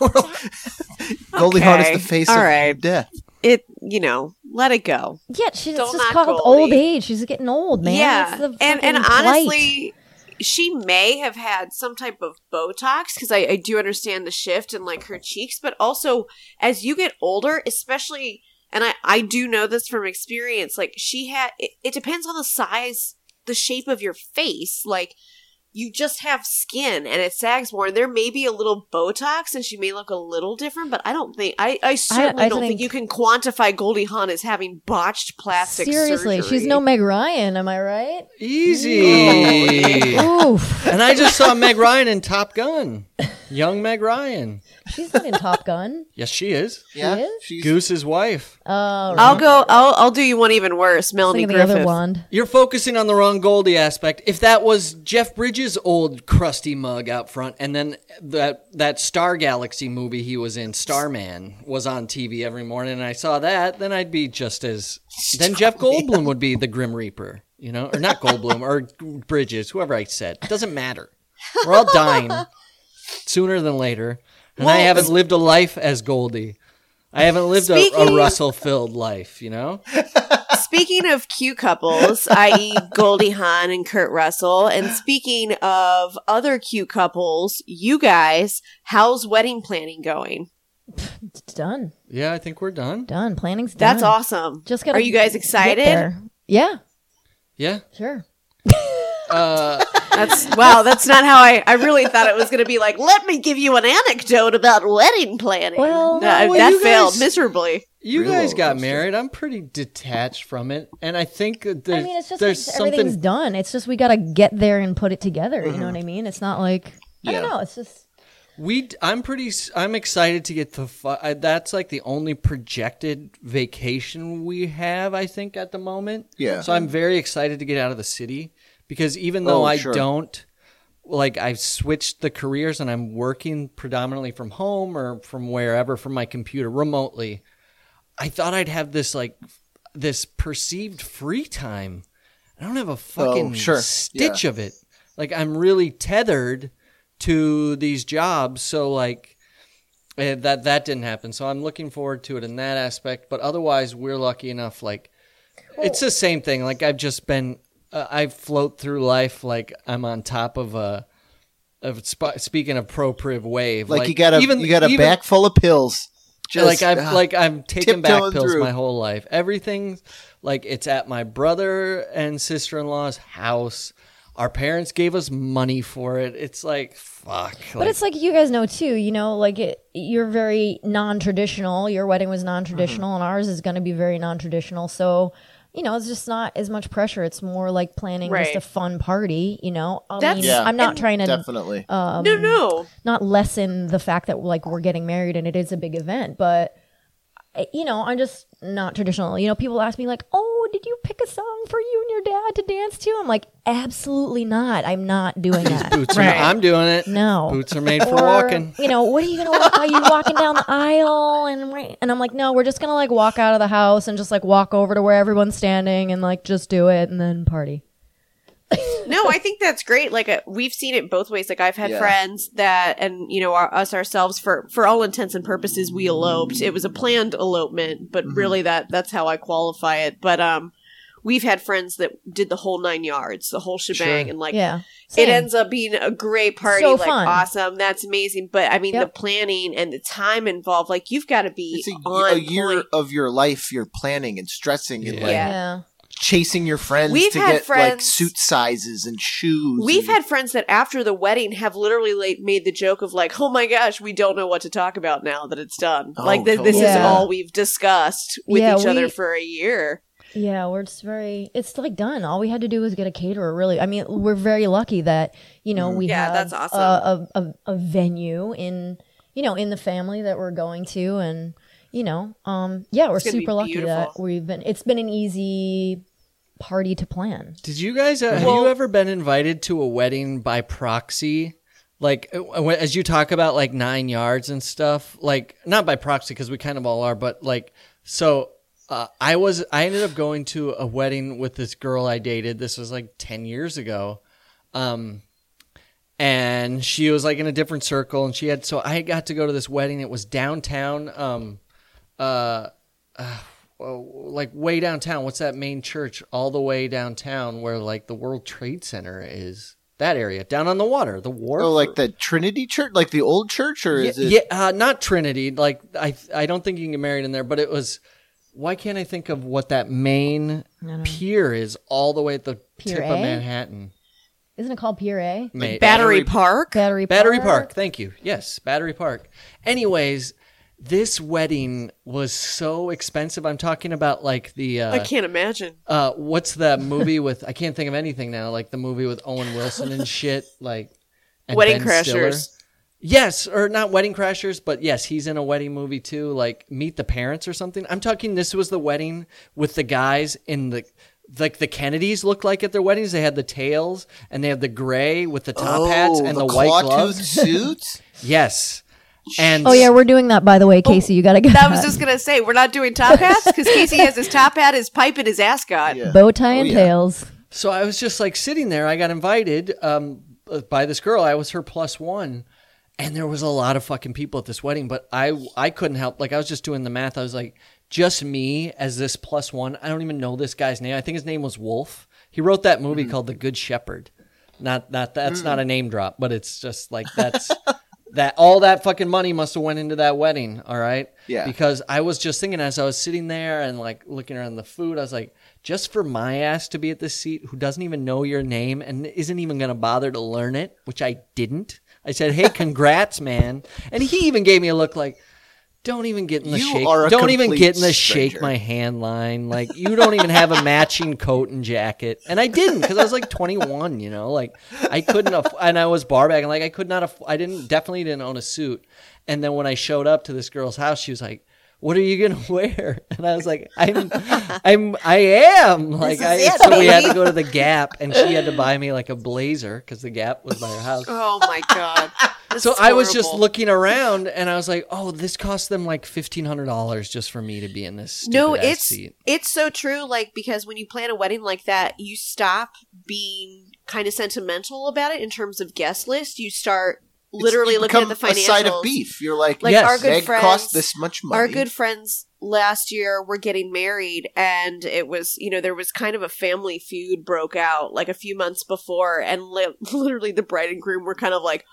Goldie Hawn is the face All of right. death. It, you know, let it go. Yeah, she's Don't just called Goldie. old age. She's getting old, man. yeah, and and fucking plight. honestly, she may have had some type of Botox because I, I do understand the shift in like her cheeks, but also as you get older, especially, and I I do know this from experience. Like she had, it, it depends on the size, the shape of your face, like. You just have skin and it sags more. And there may be a little Botox and she may look a little different, but I don't think I, I certainly I don't think, think- you can quantify Goldie Hawn as having botched plastic Seriously, surgery. she's no Meg Ryan. Am I right? Easy. Oof, and I just saw Meg Ryan in Top Gun. Young Meg Ryan. she's not in Top Gun. Yes, she is. Yeah, is? she's Goose's wife. Oh, I'll go. I'll I'll do you one even worse, Melanie Thinking the Griffith. other blonde. You're focusing on the wrong Goldie aspect. If that was Jeff Bridges' old crusty mug out front, and then that that Star Galaxy movie he was in, Starman, was on TV every morning, and I saw that, then I'd be just as. Then Jeff Goldblum would be the Grim Reaper, you know, or not Goldblum or Bridges, whoever I said. It doesn't matter. We're all dying sooner than later, and I haven't lived a life as Goldie. I haven't lived a, a Russell-filled life, you know. Speaking of cute couples, i.e., Goldie Hawn and Kurt Russell, and speaking of other cute couples, you guys, how's wedding planning going? It's done. Yeah, I think we're done. Done. Planning's done. That's awesome. Just gotta Are you guys excited? Yeah, Yeah. sure. Uh, That's wow. That's not how I. I really thought it was going to be like. Let me give you an anecdote about wedding planning. Well, No, well, that failed guys- miserably. You Real guys got roller married. I'm pretty detached from it, and I think that I mean, it's just there's like everything's something. done. It's just we gotta get there and put it together. You know what mm-hmm. I mean? It's not like I don't know. It's just We, I'm pretty. I'm excited to get the. Fu- I, that's like the only projected vacation we have. I think at the moment. Yeah. So I'm very excited to get out of the city because even though Oh, I sure. don't. Like I've switched the careers and I'm working predominantly from home or from wherever from my computer remotely. I thought I'd have this like this perceived free time. I don't have a fucking Oh, sure. stitch of it. Like I'm really tethered to these jobs, so like eh, that that didn't happen. So I'm looking forward to it in that aspect. But otherwise, we're lucky enough. Like it's the same thing. Like I've just been, uh, I float through life like I'm on top of a. Of sp- speaking of pro priv wave, like, you got a even- you got a even- back full of pills. Just, like I've ah, like I'm taking back pills through. my whole life. Everything's like it's at my brother and sister in law's house. Our parents gave us money for it. It's like fuck. But it's like you guys know too, you know, like it, you're very non-traditional. Your wedding was non-traditional, Mm-hmm. and ours is going to be very non-traditional. So, you know, it's just not as much pressure. It's more like planning just a fun party. You know, I That's- mean, Yeah. I'm not and- trying to Definitely. um, no, no. not lessen the fact that like we're getting married and it is a big event, but I- you know, I'm just not traditional. You know, people ask me like, "Oh, did you pick a song for you and your dad to dance to?" I'm like, "Absolutely not. I'm not doing that." Boots Right. are, I'm doing it. No. Boots are made for Or, walking. You know, what are you gonna walk? Are you walking down the aisle and right? And I'm like, no, we're just gonna like walk out of the house and just like walk over to where everyone's standing and like just do it and then party. no, I think that's great. Like uh, we've seen it both ways. Like I've had Yeah. friends that, and you know, our, us ourselves for for all intents and purposes, we eloped. It was a planned elopement, but Mhm. really that that's how I qualify it. But um, we've had friends that did the whole nine yards, the whole shebang, Sure. and like yeah, it ends up being a great party. So like fun. awesome, that's amazing. But I mean, Yep. the planning and the time involved, like you've got to be It's a, on a year point. of your life you're planning and stressing and like Yeah. Yeah. chasing your friends We've to had get like friends- suit sizes and shoes. We've and- had friends that after the wedding have literally like made the joke of like, "Oh my gosh, we don't know what to talk about now that it's done." Oh, like th- this totally. is Yeah. all we've discussed with Yeah, each other we- for a year. Yeah, we're just very. It's like done. All we had to do was get a caterer. Really, I mean, we're very lucky that you know Mm. we Yeah, have that's awesome. a, a, a, a venue in you know in the family that we're going to, and you know, um, yeah, we're It's gonna be super lucky that we've been. It's been an easy party to plan. Did you guys uh, have Well- you ever been invited to a wedding by proxy? Like uh, as you talk about like nine yards and stuff, like not by proxy because we kind of all are, but like so. Uh, I was I ended up going to a wedding with this girl I dated. This was like ten years ago, um, and she was like in a different circle, and she had so I got to go to this wedding. It was downtown, um, uh, uh, well, like way downtown. What's that main church? All the way downtown, where like the World Trade Center is. That area down on the water, the wharf. Oh, like the Trinity Church, like the old church, or yeah, is it? yeah, uh, not Trinity. Like I, I don't think you can get married in there, but it was. Why can't I think of what that main I don't know. pier is? All the way at the Pier tip of Manhattan. Isn't it called Pier A? Mate, Battery, Park. Battery Battery Park. Thank you. Yes, Battery Park. Anyways, this wedding was so expensive. I'm talking about like the I uh, can't imagine. uh what's that movie with I can't think of anything now, like the movie with Owen Wilson and shit, like and Wedding Ben Stiller. Crashers. Yes, or not Wedding Crashers, but yes, he's in a wedding movie too, like Meet the Parents or something. I'm talking this was the wedding with the guys in the like the Kennedys looked like at their weddings. They had the tails and they had the gray with the top oh, hats and the, white gloves. suits. Yes. And Oh yeah, we're doing that by the way, oh, Casey. You gotta get That was just gonna say we're not doing top hats because Casey has his top hat, his pipe, and his ascot. Yeah. bow tie oh, and Oh, yeah. tails. So I was just like sitting there. I got invited um, uh, by this girl. I was her plus one, and there was a lot of fucking people at this wedding. But I I couldn't help. Like I was just doing the math. I was like, just me as this plus one. I don't even know this guy's name. I think his name was Wolf. He wrote that movie mm-hmm. called The Good Shepherd. Not not that's mm. not a name drop, but it's just like that's. That all that fucking money must have went into that wedding, all right? Yeah. Because I was just thinking as I was sitting there and like looking around the food, I was like, just for my ass to be at this seat who doesn't even know your name and isn't even gonna bother to learn it, which I didn't. I said, Hey, congrats, man. And he even gave me a look like, Don't even get in the You shake are a don't even get in the shake my hand line. Like you don't even have a matching coat and jacket. And I didn't because I was like twenty one, you know, like I couldn't aff- and I was bar backing, like I could not aff- I didn't definitely didn't own a suit. And then when I showed up to this girl's house, she was like, "What are you gonna wear?" And I was like, "I'm, I'm, I am." Like, I, it, so we had to go to the Gap, and she had to buy me like a blazer because the Gap was by her house. Oh my god. This So is I was just looking around, and I was like, "Oh, this cost them like fifteen hundred dollars just for me to be in this." No, stupid-ass it's seat. it's so true. Like because when you plan a wedding like that, you stop being kind of sentimental about it in terms of guest list. You start literally It's looking at the financials. A side of beef. You're like, Like Yes. our good egg friends, cost this much money. our good friends last year were getting married, and it was you know there was kind of a family feud broke out like a few months before, and li- literally the bride and groom were kind of like.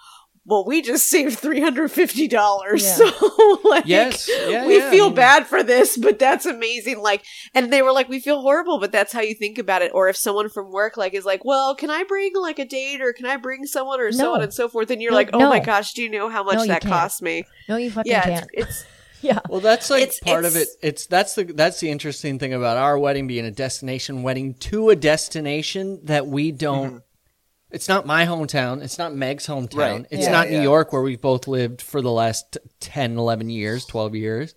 Well, we just saved three hundred fifty dollars, Yeah. so like, Yes, yeah, we yeah, feel bad for this, but that's amazing. Like, and they were like, we feel horrible, but that's how you think about it. Or if someone from work like is like, well, can I bring like a date, or can I bring someone, or so on and so forth, and you're No, like, oh no. my gosh, do you know how much No, that can't. cost me? No, you fucking Yeah, can't. it's, it's Yeah. Well, that's like It's- part of it. it's- It's that's the that's the interesting thing about our wedding being a destination wedding to a destination that we don't. Mm-hmm. It's not my hometown. It's not Meg's hometown. Right. It's Yeah. not New York where we've both lived for the last 10, 11 years, 12 years.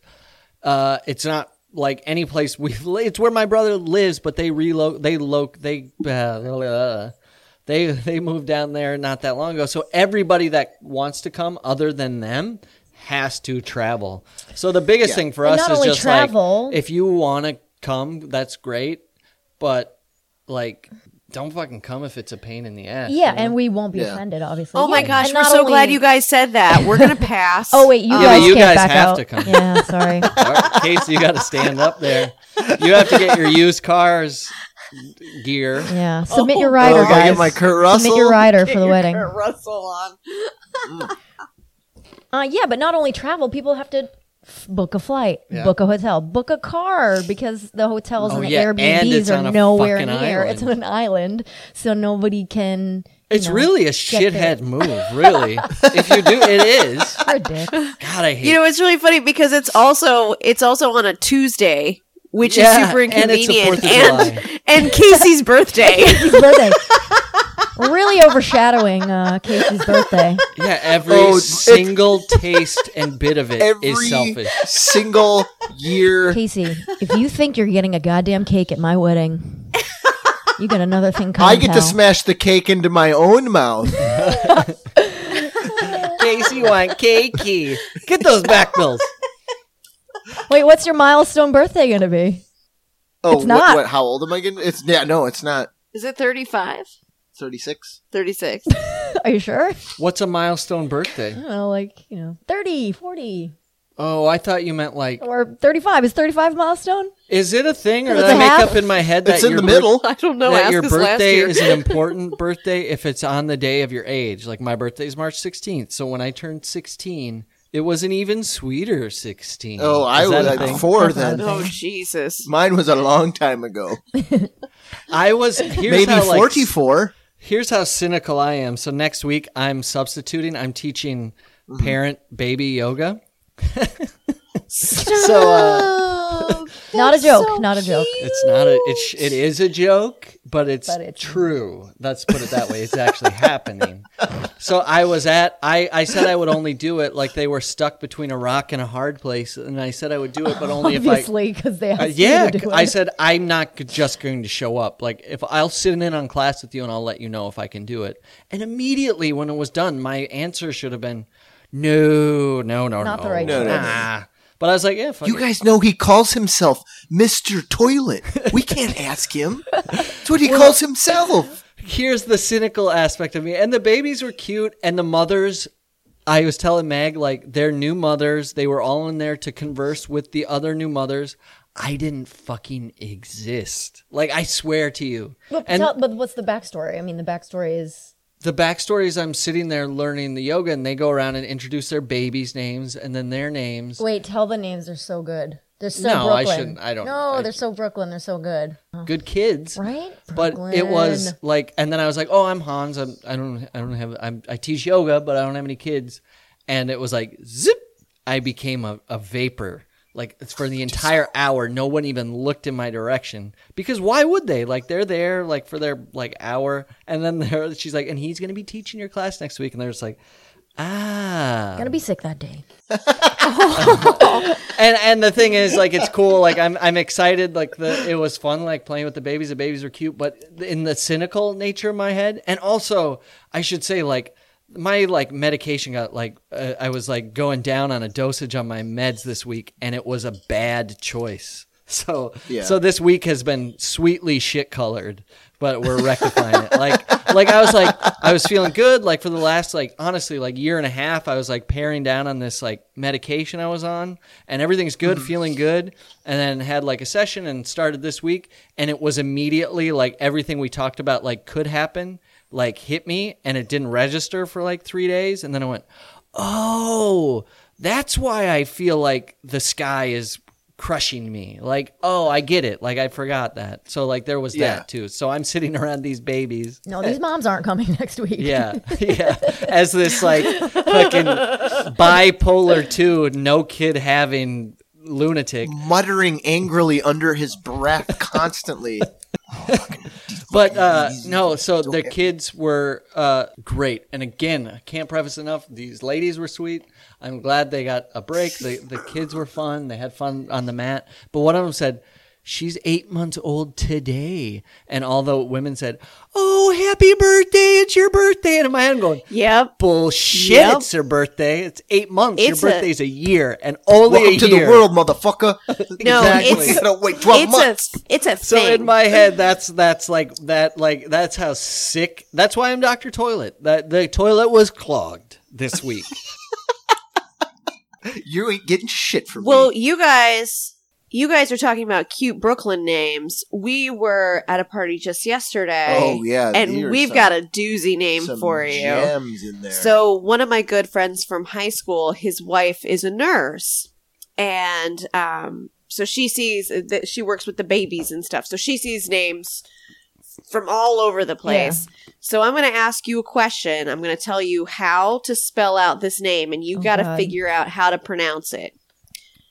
Uh, it's not like any place we've li- It's where my brother lives, but they reloc they loc they uh, they they moved down there not that long ago. So everybody that wants to come other than them has to travel. So the biggest Yeah. thing for And us is just travel- like if you want to come, that's great, but like don't fucking come if it's a pain in the ass. Yeah, you know? and we won't be Yeah. offended, obviously. Oh my Yeah, gosh, and we're so only- glad you guys said that. We're gonna pass. Oh wait, you Um, Yeah, guys you can't guys back have out. to come. Yeah, sorry. All right, Casey, you got to stand up there. You have to get your used cars gear. Yeah, submit your Oh, rider, I guys. get my Kurt Russell. Submit your rider for the Get wedding. Kurt Russell on. Uh, yeah, but not only travel, people have to f- book a flight, Yeah. book a hotel, book a car because the hotels Oh, and the yeah, and Airbnbs it's are on a nowhere fucking near. It's on an island, so nobody can. It's know, really a get there. shithead move, really. if you do, it is. You're a dick. God, I hate. You know, it's really funny because it's also it's also on a Tuesday, which Yeah, is super and it's the inconvenient, 4th of and July. and Casey's birthday. Casey's birthday. really overshadowing uh, Casey's birthday. Yeah, every oh, single taste and bit of it is selfish. Single year. Casey, if you think you're getting a goddamn cake at my wedding, you got another thing coming. I get to smash the cake into my own mouth. Casey want cakey. Get those back bills. Wait, what's your milestone birthday gonna be? Oh, it's not. What, what, how old am I getting? It's yeah, no, it's not. Is it thirty-five? 36? 36. Are you sure? What's a milestone birthday? I don't know, like, you know, 30, 40. Oh, I thought you meant like or 35. Is 35 milestone? Is it a thing or did I make up in my head that it's in the middle? Birth- I don't know. That Ask your birthday is an important birthday if it's on the day of your age. Like my birthday is March 16th. So when I turned 16, it was an even sweeter 16. Oh, I was like four oh, then. oh, Jesus. Mine was a long time ago. I was here's maybe how, 44. Like, Here's how cynical I am. So next week I'm substituting. I'm teaching Mm-hmm. parent baby yoga. so uh, Not a joke. not a joke. it's not a it's it is a joke, but it's, But it's- true. Let's put it that way. It's actually happening. So I was at I I said I would only do it like they were stuck between a rock and a hard place, and I said I would do it, but only if I Obviously, because they asked Uh, you yeah, to do I said I'm not just going to show up. Like if I'll sit in on class with you and I'll let you know if I can do it. And immediately when it was done, my answer should have been no, no, no, Not no, the right No, no, no. nah. But I was like, yeah, fuck You it. guys know he calls himself Mister Toilet. We can't ask him. That's what he calls himself. here's the cynical aspect of me. And the babies were cute, and the mothers. I was telling Mag like they're new mothers. They were all in there to converse with the other new mothers. I didn't fucking exist. Like I swear to you. But, and tell- but what's the backstory? I mean, the backstory is the backstory is I'm sitting there learning the yoga, and they go around and introduce their babies' names and then their names. wait. Tell the names. They're so good. They're so No, I Brooklyn. shouldn't- I don't- No, I- they're so Brooklyn. They're so good. Good kids, Right? but it was like, and then I was like, "Oh, I'm Hans. I'm, I don't, I don't have, I'm, I teach yoga, but I don't have any kids." And it was like, zip! I became a, a vapor. Like it's for the entire hour, no one even looked in my direction because why would they? Like they're there like for their like hour, and then they're, she's like, "And he's going to be teaching your class next week," and they're just like, "Ah." Gonna be sick that day. and and the thing is like it's cool like i'm i'm excited like the it was fun like playing with the babies the babies were cute but in the cynical nature of my head and also i should say like my like medication got like uh, i was like going down on a dosage on my meds this week and it was a bad choice. So Yeah. so this week has been sweetly shit colored but we're rectifying it. Like like i was like i was feeling good like for the last like honestly like year and a half i was like paring down on this like medication i was on and everything's good feeling good and then had like a session and started this week and it was immediately like everything we talked about like could happen like hit me and it didn't register for like three days and then i went oh that's why i feel like the sky is crushing me. Like, oh, I get it. Like I forgot that. So like there was Yeah. that too. So I'm sitting around these babies. No, these moms aren't coming next week. Yeah, yeah. As this like fucking bipolar two, no kid having lunatic. muttering angrily under his breath constantly. But uh, no, so the kids were uh, great. And again, I can't preface enough. These ladies were sweet. I'm glad they got a break. The the kids were fun. They had fun on the mat. But one of them said, "She's eight months old today," and all the women said, "Oh, happy birthday! It's your birthday!" And in my head, I'm going, Yep. "Bullshit! Yep. It's her birthday. It's eight months. It's a- your birthday's a, year, and only Welcome a to year." the world, motherfucker. No, Exactly. it's gotta wait 12 it's months. a it's a So thing. in my head, that's that's like that like that's how sick. That's why I'm Doctor Toilet. That the toilet was clogged this week. You ain't getting shit from well, me. Well, you guys, you guys are talking about cute Brooklyn names. We were at a party just yesterday. Oh, yeah, and we've some- got a doozy name Some for you. gems in there. So one of my good friends from high school, his wife is a nurse, and um, so she sees that she works with the babies and stuff. So she sees names from all over the place. So I'm going to ask you a question. I'm going to tell you how to spell out this name, and you Oh, got to figure out how to pronounce it.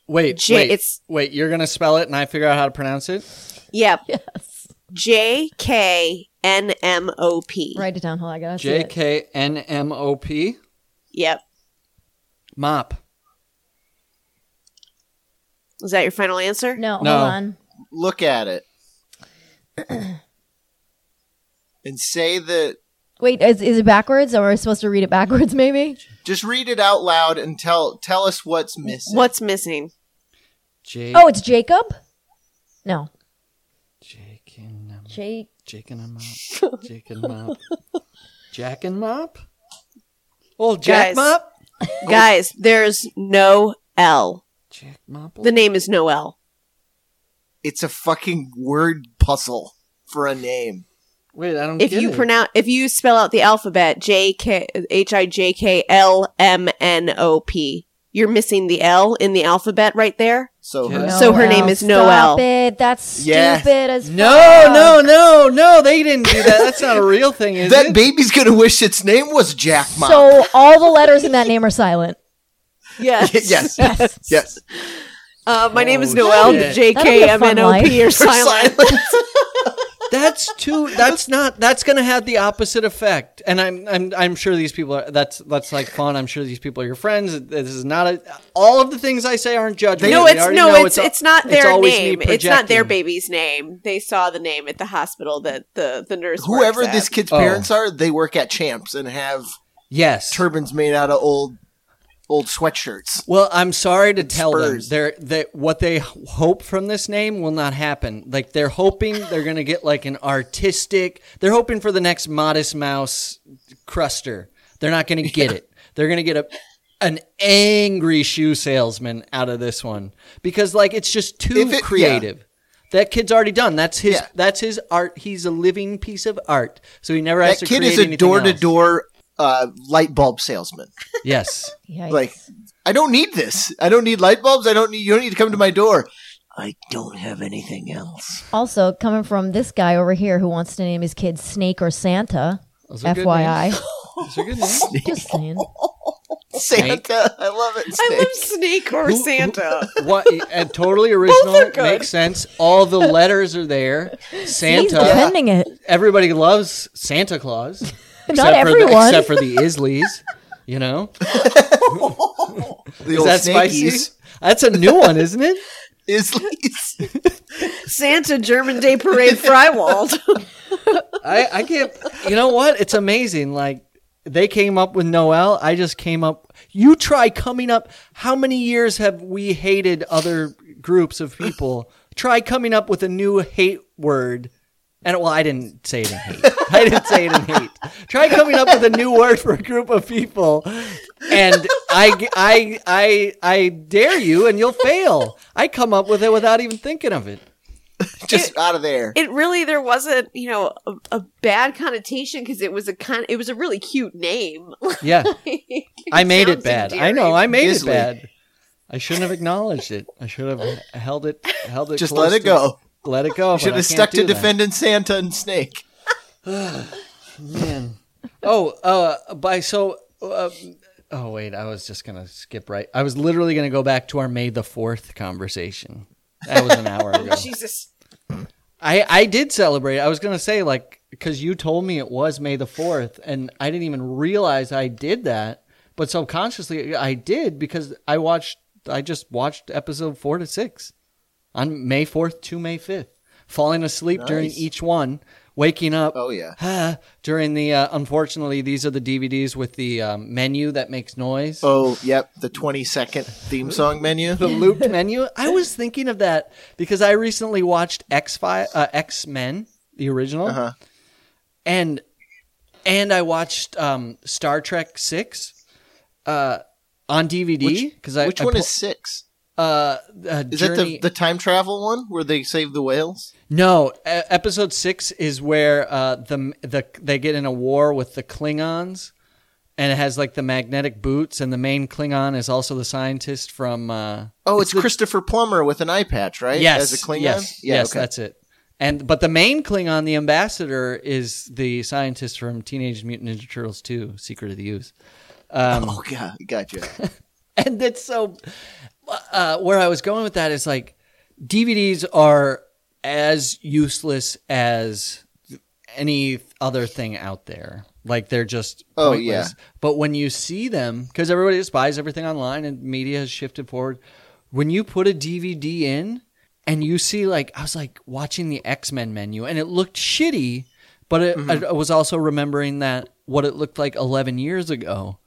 Wait, J- wait, it's- wait. You're gonna spell it, and I figure out how to pronounce it. Yep, Yes. J K N M O P. Write it down. Hold on. I gotta see J it. K N M O P. Yep. Mop. Is that your final answer? No, No. hold on. Look at it. and say that. Wait, is, is it backwards, or are we supposed to read it backwards? Maybe. Just read it out loud and tell tell us what's missing. What's missing? J. Oh, it's Jacob. No, Jake and um, Jake. Jake and a mop. Jake and mop. Jack and mop. Oh, Jack Guys. mop. Guys, there's no L. Jack mop. The name is Noel. It's a fucking word puzzle for a name. Wait, I don't. If get you it. pronounce, if you spell out the alphabet J K H I J K L M N O P, you're missing the L in the alphabet right there. So Yeah. her- So her name is Stop Noel. it. That's Yeah. stupid as No, fuck. no, no, no! They didn't do that. That's not a real thing, is that it? baby's gonna wish its name was Jack Mop. So all the letters in that name are silent. Yes. yes, Yes. yes. Uh, my name is Oh, Noel. J K M N O P are For silent. silence. That's too. That's not. That's going to have the opposite effect. And I'm. I'm. I'm sure these people are. That's. That's like fun. I'm sure these people are your friends. This is not a. All of the things I say aren't judgment. No, it's no, know it's it's not their always me name. It's not their baby's name. They saw the name at the hospital that the the nurse. Whoever works this at. kid's Oh. parents are, they work at Champs and have Yes. turbans made out of old old sweatshirts. Well, I'm sorry to tell Spurs. them they're they what they hope from this name will not happen. Like they're hoping they're gonna get like an artistic. They're hoping for the next Modest Mouse cruster. They're not gonna get it. They're gonna get a an angry shoe salesman out of this one because like it's just too it- creative. That kid's already done. That's his. Yeah. That's his art. He's a living piece of art. So he never has That kid is a door to door uh, light bulb salesman. Yes. Like, I don't need this. I don't need light bulbs. I don't need. You don't need to come to my door. I don't have anything else. also, coming from this guy over here who wants to name his kid Snake or Santa, Those are good FYI. names. Those are good names. Just saying. Santa, I love it. I love Snake. Snake or Santa. What? And totally original. are good. Makes sense. All the letters are there. He's Santa. defending it. Everybody loves Santa Claus. Not except For the, everyone. except for the Isleys. You know? The Is old that snakies. spicy? That's a new one, isn't it? Isleys. Santa German Day Parade Freiwald. I, I can't. You know what? It's amazing. Like they came up with Noel. I just came up. You try coming up. How many years have we hated other groups of people? Try coming up with a new hate word. And well, I didn't say it in hate. I didn't say it in hate. Try coming up with a new word for a group of people, and I, I, I, I dare you, and you'll fail. I come up with it without even thinking of it. Just out of there. it really there wasn't you know a, a bad connotation because it was a kind it was a really cute name. Yeah. I made it sounds bad. I know. I made Isley. it bad. I shouldn't have acknowledged it. I should have held it. Held it. Just close let it to- go. Let it go. You should have stuck to that. defending Santa and Snake. Man. Oh, uh, by so. Uh, oh wait, I was just gonna skip right. I was literally gonna go back to our May the Fourth conversation. That was an hour ago. Jesus. I I did celebrate. I was gonna say like because you told me it was May the Fourth, and I didn't even realize I did that. But subconsciously, I did because I watched. I just watched episode four to six on May fourth to May fifth, falling asleep during each one, waking up Oh yeah. ah, during the. Uh, unfortunately, these are the DVDs with the um, menu that makes noise. Oh yep. The twenty second theme song menu. the looped menu. I was thinking of that because I recently watched X Fi uh, X Men, the original, Uh-huh. and and I watched um, Star Trek Six uh, on DVD Which, because I which I one pu- is six? Uh, uh, Is Journey- that the the time travel one where they save the whales? no e- episode six is where uh, the the they get in a war with the Klingons. And it has like the magnetic boots, and the main Klingon is also the scientist from. Uh, Oh, it's, the- Christopher Plummer with an eye patch, right? Yes, As a Klingon. yes, yeah, yes, okay. that's it. And but the main Klingon, the ambassador, is the scientist from Teenage Mutant Ninja Turtles 2, Secret of the Ooze. Um, Oh god, gotcha. and that's so. Uh, where I was going with that is like DVDs are as useless as any other thing out there. Like they're just Oh, pointless. yeah. But when you see them, because everybody just buys everything online and media has shifted forward, when you put a DVD in and you see like I was like watching the X Men menu and it looked shitty, but it, I, I was also remembering that what it looked like 11 years ago,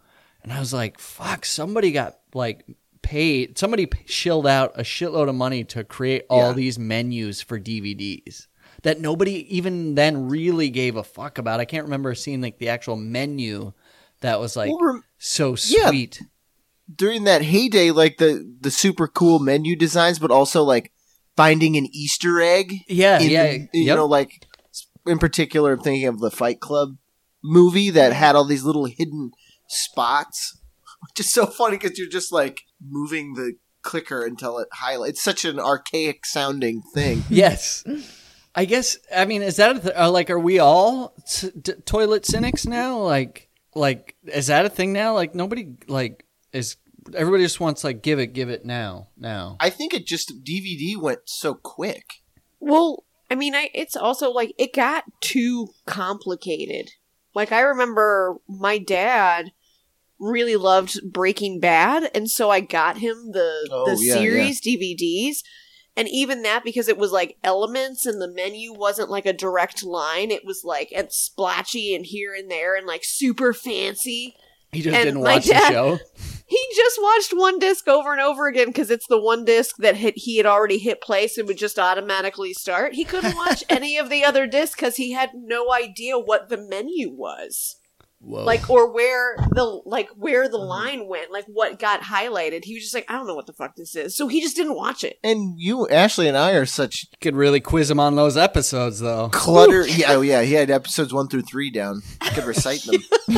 and I was like, fuck, somebody got like paid, somebody shilled out a shitload of money to create all Yeah. these menus for DVDs that nobody even then really gave a fuck about. I can't remember seeing like the actual menu that was like Well, rem- so Yeah. sweet. during that heyday, like the the super cool menu designs, but also like finding an Easter egg. Yeah, yeah, the- you yep. know, like in particular, I'm thinking of the Fight Club movie that had all these little hidden spots. which is so funny because you're just like moving the clicker until it highlights. It's such an archaic sounding thing. Yes. I guess I mean is that a th- uh, like are we all t- d- toilet cynics now like like is that a thing now like nobody like is everybody just wants like give it give it now now I think it just DVD went so quick. Well, I mean, I it's also like it got too complicated. Like I remember my dad really loved Breaking Bad, and so I got him the Oh, the yeah, series DVDs. And even that because it was like elements and the menu wasn't like a direct line. It was like and splatchy and here and there and like super fancy. he just And didn't watch dad- the show He just watched one disc over and over again because it's the one disc that hit, he had already hit place and would just automatically start. He couldn't watch any of the other discs because he had no idea what the menu was, whoa like or where the like where the uh-huh. line went, like what got highlighted. He was just like, I don't know what the fuck this is, so he just didn't watch it. And you, Ashley, and I are such could really quiz him on those episodes though clutter. yeah, oh yeah, he had episodes one through three down. I could recite them. he,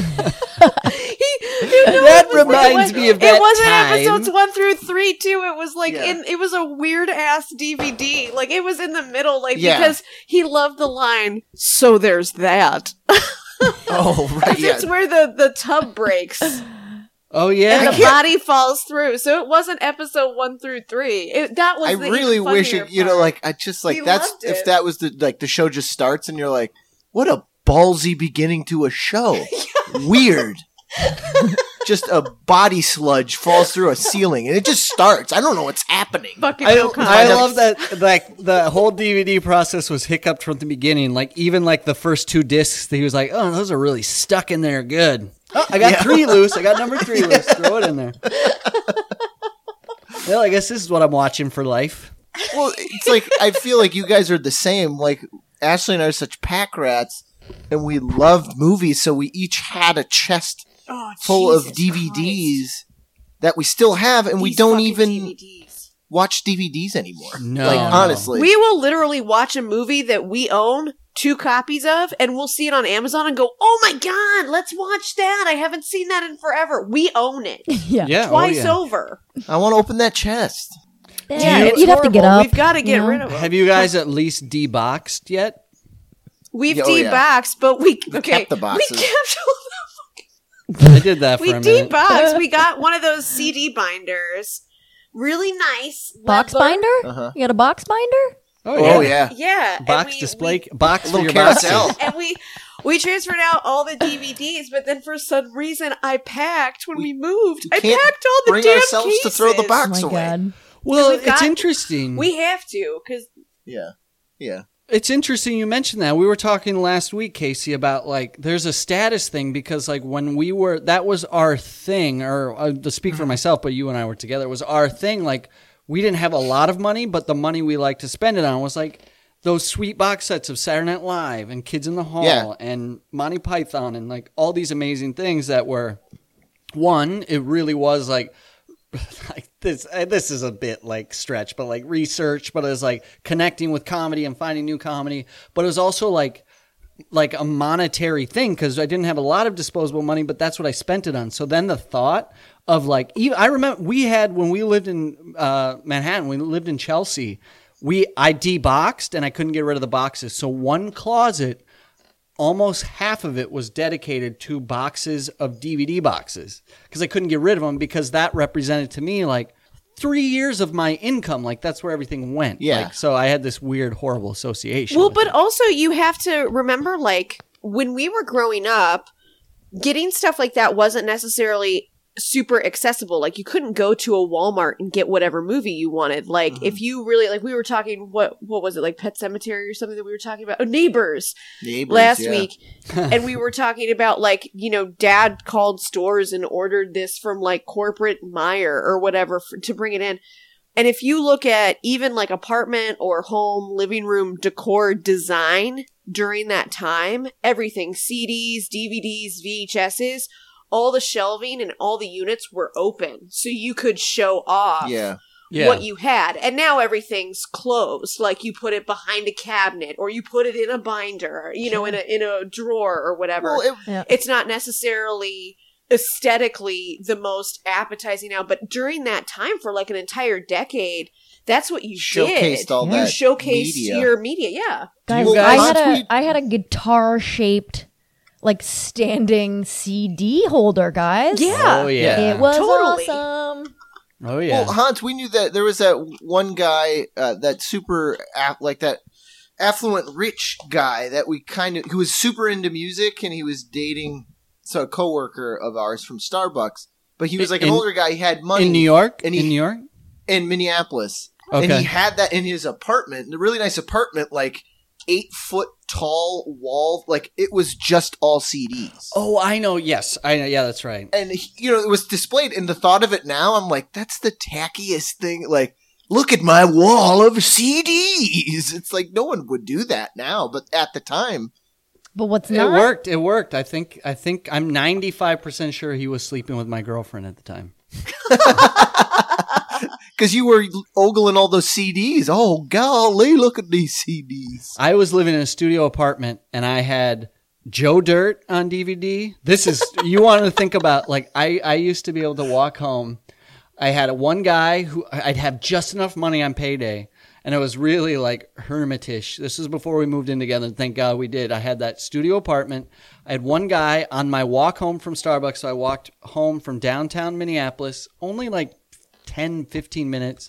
you know, That it was, reminds me of that it wasn't time. episodes one through three too. It was like Yeah. in it was a weird ass DVD. Like it was in the middle, like Yeah. because he loved the line. So there's that. oh right, Because yeah. it's where the the tub breaks oh and yeah the body falls through. So it wasn't episode one through three. It, that was. I the really wish funnier it. You know, like I just like He that's loved if that was the like the show just starts and you're like, what a ballsy beginning to a show. Weird. just a body sludge falls through a ceiling and it just starts. I don't know what's happening. fucking I, I love that like the whole DVD process was hiccuped from the beginning. Like even like the first two discs, he was like, "Oh, those are really stuck in there good." Oh, I got Yeah. three loose. I got number three loose. Throw it in there. well, I guess this is what I'm watching for life. Well, it's like I feel like you guys are the same. Like Ashley and I are such pack rats, and we loved movies, so we each had a chest Oh, full of DVDs Christ. that we still have, and we don't even DVDs. watch DVDs anymore. No. like honestly, We will literally watch a movie that we own two copies of, and we'll see it on Amazon and go, "Oh my god, let's watch that! I haven't seen that in forever." We own it yeah. Yeah, oh, twice yeah. over. I want to open that chest. Yeah, you- you'd It's have to get up. We've got to get you know? rid of them. Have you guys at least deboxed yet? We've Oh, yeah. deboxed, but we okay. kept the boxes. We kept all I did that for we a minute. we got one of those CD binders, really nice Box leather- binder? Uh-huh. You got a box binder? Oh yeah. Yeah, and Box we- display, we- box for little your boxes. carousel. and we we transferred out all the DVDs, but then for some reason I packed when we, moved. we I can't packed all the bring damn ourselves to throw the box. Oh my away. god. Well, We've it's got- interesting. We have to because Yeah. Yeah. It's interesting you mentioned that. We were talking last week, Casey, about like there's a status thing because like when we were that was our thing, or uh, to speak for myself, but you and I were together, it was our thing. Like we didn't have a lot of money, but the money we liked to spend it on was like those sweet box sets of Saturday Night Live and Kids in the Hall Yeah. and Monty Python and like all these amazing things that were one. It really was like like this uh, this is a bit like stretch but like research but it was like connecting with comedy and finding new comedy but it was also like like a monetary thing because I didn't have a lot of disposable money, but that's what I spent it on. So then the thought of like, even, I remember we had when we lived in uh, Manhattan, we lived in Chelsea. We I deboxed and I couldn't get rid of the boxes. So one closet, almost half of it was dedicated to boxes of DVD boxes because I couldn't get rid of them because that represented to me like three years of my income. Like that's where everything went. Yeah. Like, so I had this weird, horrible association. Well, but it. also you have to remember, like when we were growing up, getting stuff like that wasn't necessarily super accessible. Like you couldn't go to a Walmart and get whatever movie you wanted. Like Mm-hmm. if you really like, we were talking what what was it like Pet Sematary or something that we were talking about? Oh, Neighbors Neighbors, last yeah. week, and we were talking about like you know, Dad called stores and ordered this from like corporate Meyer or whatever for, to bring it in. And if you look at even like apartment or home living room decor design during that time, everything CDs, DVDs, VHSs, all the shelving and all the units were open. So you could show off Yeah. yeah. what you had. And now everything's closed. Like you put it behind a cabinet or you put it in a binder, you know, in a in a drawer or whatever Well, it, Yeah. it's not necessarily aesthetically the most appetizing now, but during that time for like an entire decade, that's what you showcased did. all you showcased media. your media, yeah. Guys, Well, I had a we- I had a guitar shaped like standing CD holder, guys. Yeah. Oh yeah. It was Totally. awesome. Oh yeah. Well, Hans, we knew that there was that one guy, uh, that super aff- like that affluent rich guy that we kind of who was super into music and he was dating so a coworker of ours from Starbucks. But he was like an In- older guy. He had money in New York. and he- in New York. in Minneapolis, and he had that in his apartment, a really nice apartment, like eight foot tall wall. Like it was just all CDs. Oh, I know. Yes, I know. Yeah, that's right. and you know it was displayed and the thought of it now i'm like that's the tackiest thing like look at my wall of cds it's like no one would do that now but at the time But what's not? It not worked. It worked. I think. I think. I'm 95 percent sure he was sleeping with my girlfriend at the time. because you were ogling all those cds oh golly look at these cds I was living in a studio apartment, and I had Joe Dirt on DVD. This is you want to think about. Like I, I used to be able to walk home. I had one guy who I'd have just enough money on payday, and it was really like hermitish. This was before we moved in together. and Thank God we did. I had that studio apartment. I had one guy on my walk home from Starbucks. So I walked home from downtown Minneapolis, only like 10, 15 minutes.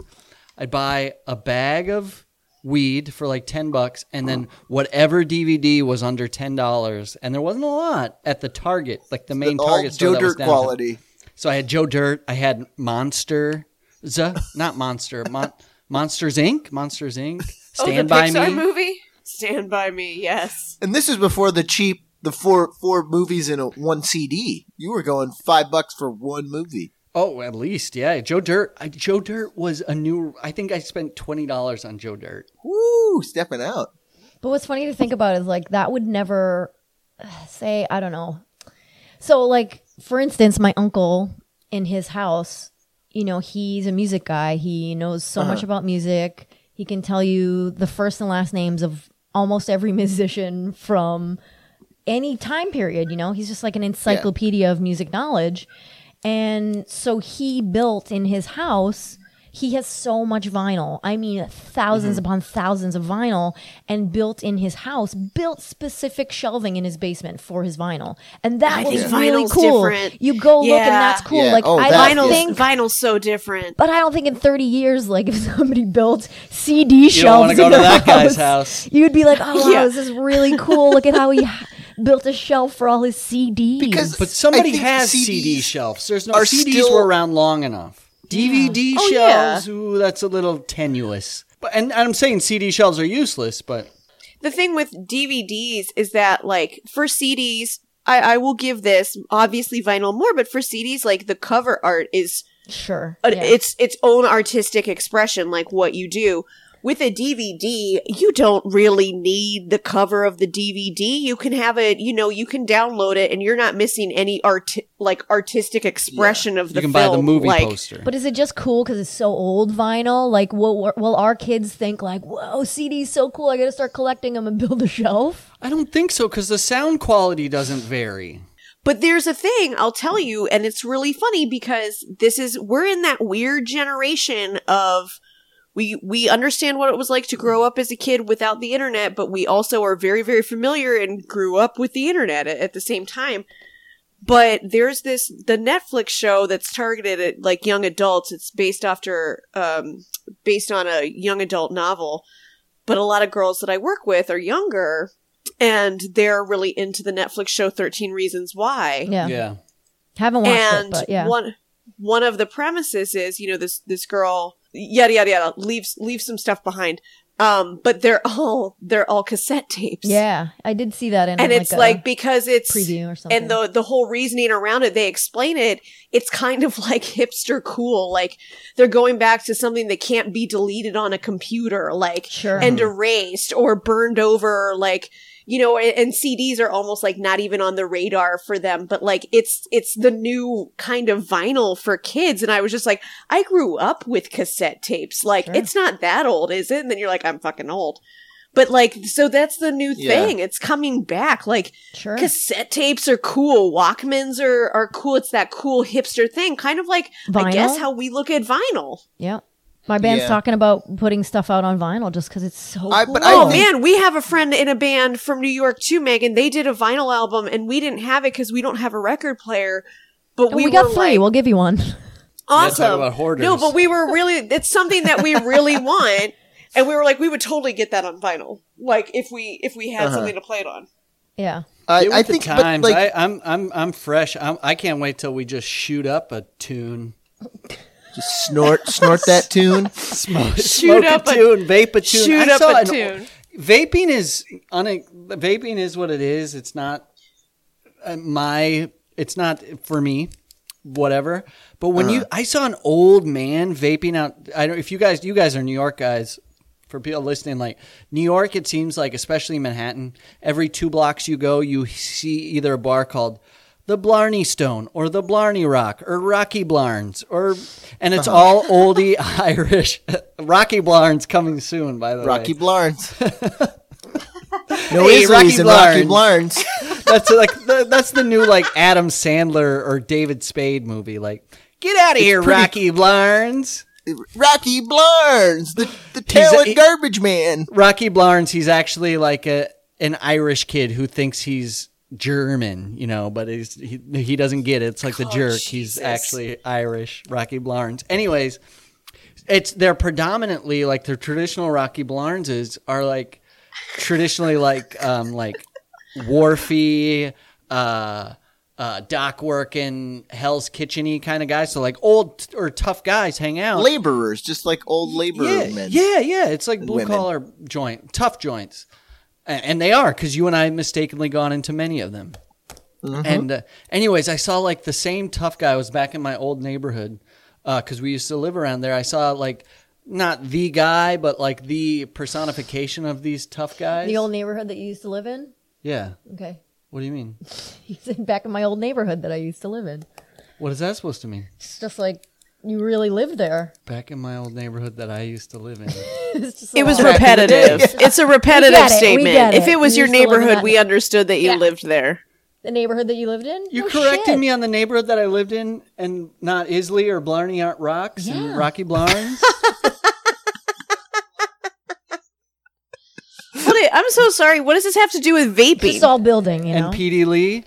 I'd buy a bag of weed for like 10 bucks and then whatever DVD was under $10 and there wasn't a lot at the Target like the main all Target store joe that dirt downtown. quality So I had Joe Dirt, I had Monster, not Monster, Mon- Monsters Inc., Monsters Inc., oh, Stand oh, the by Pixar Me. movie? Stand by me, yes. and this is before the cheap the four four movies in a one cd you were going five bucks for one movie Oh, at least, yeah. Joe Dirt. I, Joe Dirt was a new. I think I spent twenty dollars on Joe Dirt. Woo, stepping out But what's funny to think about is like that would never uh, say I don't know. So like for instance, my uncle in his house, you know, he's a music guy. He knows so much about music. He can tell you the first and last names of almost every musician from any time period. You know, he's just like an encyclopedia of music knowledge. And so he built in his house. He has so much vinyl. I mean, 1000s mm-hmm. upon thousands of vinyl, and built in his house, built specific shelving in his basement for his vinyl, and that I was really cool. different. You go look, and that's cool. Yeah. Like Oh, I that- Vinyl's, think vinyl's so different. but I don't think in 30 years, like if somebody built CD You don't shelves want to go in to their that guy's house. you'd be like, "Oh, wow, Yeah. this is really cool. Look at how he ha- built a shelf for all his CDs." Because- But somebody has CDs CD shelves. There's no CDs still- were around long enough. DVD Oh, shelves, ooh, that's a little tenuous. But and, and I'm saying CD shelves are useless, but the thing with DVDs is that like for CDs, I, I will give this obviously vinyl more, but for CDs, like the cover art is sure, a- yeah. its its own artistic expression, like what you do. With a DVD, you don't really need the cover of the DVD. You can have it, you know, you can download it, and you're not missing any art like artistic expression of the you can film. buy the movie like, poster. But is it just cool because it's so old vinyl? Like, will will our kids think like, "Whoa, CD's so cool! I got to start collecting them and build a shelf"? I don't think so because the sound quality doesn't vary. But there's a thing I'll tell you, and it's really funny because this is we're in that weird generation of we we understand what it was like to grow up as a kid without the internet, but we also are very very familiar and grew up with the internet at, at the same time. But there's this the Netflix show that's targeted at like young adults. It's based after um based on a young adult novel. But a lot of girls that I work with are younger and they're really into the Netflix show 13 Reasons Why. Yeah, Yeah. haven't watched and it, but yeah, one one of the premises is, you know, this this girl yada yada yada leaves leaves some stuff behind. Um, but they're all they're all cassette tapes. yeah, I did see that in And like it's a like because it's preview or something. and the the whole reasoning around it, they explain it. It's kind of like hipster cool. Like they're going back to something that can't be deleted on a computer, like Sure. and erased or burned over. Like you know, and, and CDs are almost like not even on the radar for them. But like it's it's the new kind of vinyl for kids. And I was just like, I grew up with cassette tapes. Like Sure. it's not that old, is it? And then you're like, I'm fucking old. But like, so that's the new Yeah. thing. It's coming back. Like, sure. cassette tapes are cool. Walkmans are, are cool. It's that cool hipster thing. Kind of like, I guess, how we look at vinyl. Yeah. My band's Yeah. talking about putting stuff out on vinyl just because it's so I- cool. but I Oh think- man, we have a friend in a band from New York too, Megan. They did a vinyl album and we didn't have it because we don't have a record player. But And we, we, got three. like, we'll give you one. awesome. talk about hoarders. No, but we were really, it's something that we really want. And we were like, we would totally get that on vinyl. Like if we, if we had Uh-huh. something to play it on. yeah. I, I think, the but times. like, I, I'm I'm I'm fresh. I'm, I can't wait till we just shoot up a tune, just snort, snort that tune. smoke, Shoot smoke up a a- tune, vape a tune. Shoot I up saw a an- tune. Vaping is un- vaping is what it is. It's not uh, my. It's not for me. Whatever. But when you, I saw an old man vaping out. I don't. If you guys, you guys are New York guys. For people listening, like New York, it seems like, especially Manhattan, every two blocks you go, you see either a bar called the Blarney Stone or the Blarney Rock or Rocky Blarns or, and it's all oldie Irish. Rocky Blarns coming soon, by the way. Rocky way. Blarns. no Hey, Rocky and Rocky Blarns. Blarns. That's like the, that's the new like Adam Sandler or David Spade movie. Like, get out of here, pretty- Rocky Blarns. Rocky Blarns, the, the talent he- garbage man. Rocky Blarns. He's actually like a an Irish kid who thinks he's German, you know, but he's, he he doesn't get it. It's like the Oh, jerk. He's actually Irish. Rocky Blarns. Anyways, it's they're predominantly like the traditional Rocky Blarnses are like traditionally like um like wharfy, uh, uh, dock working, Hell's Kitcheny kind of guys. So like old t- or tough guys hang out. Laborers, just like old labor yeah, men. yeah, yeah. It's like blue collar joint, tough joints, A- and they are because you and I mistakenly gone into many of them. Mm-hmm. And uh, anyways, I saw like the same tough guy I was back in my old neighborhood because we used to live around there. I saw like not the guy, but like the personification of these tough guys. The old neighborhood that you used to live in? yeah. Okay. What do you mean? He said back in my old neighborhood that I used to live in. What is that supposed to mean? It's just like you really lived there. Back in my old neighborhood that I used to live in. It was repetitive. It's a repetitive it, statement. get If it. it was You your used to live in neighborhood, we understood that you Yeah. lived there. the neighborhood that you lived in. You No corrected shit. me on the neighborhood that I lived in, and not Isley or Blarney aren't rocks Yeah. and Rocky Blarns. What i- I'm so sorry. What does this have to do with vaping? It's all building, you know. and PD Lee.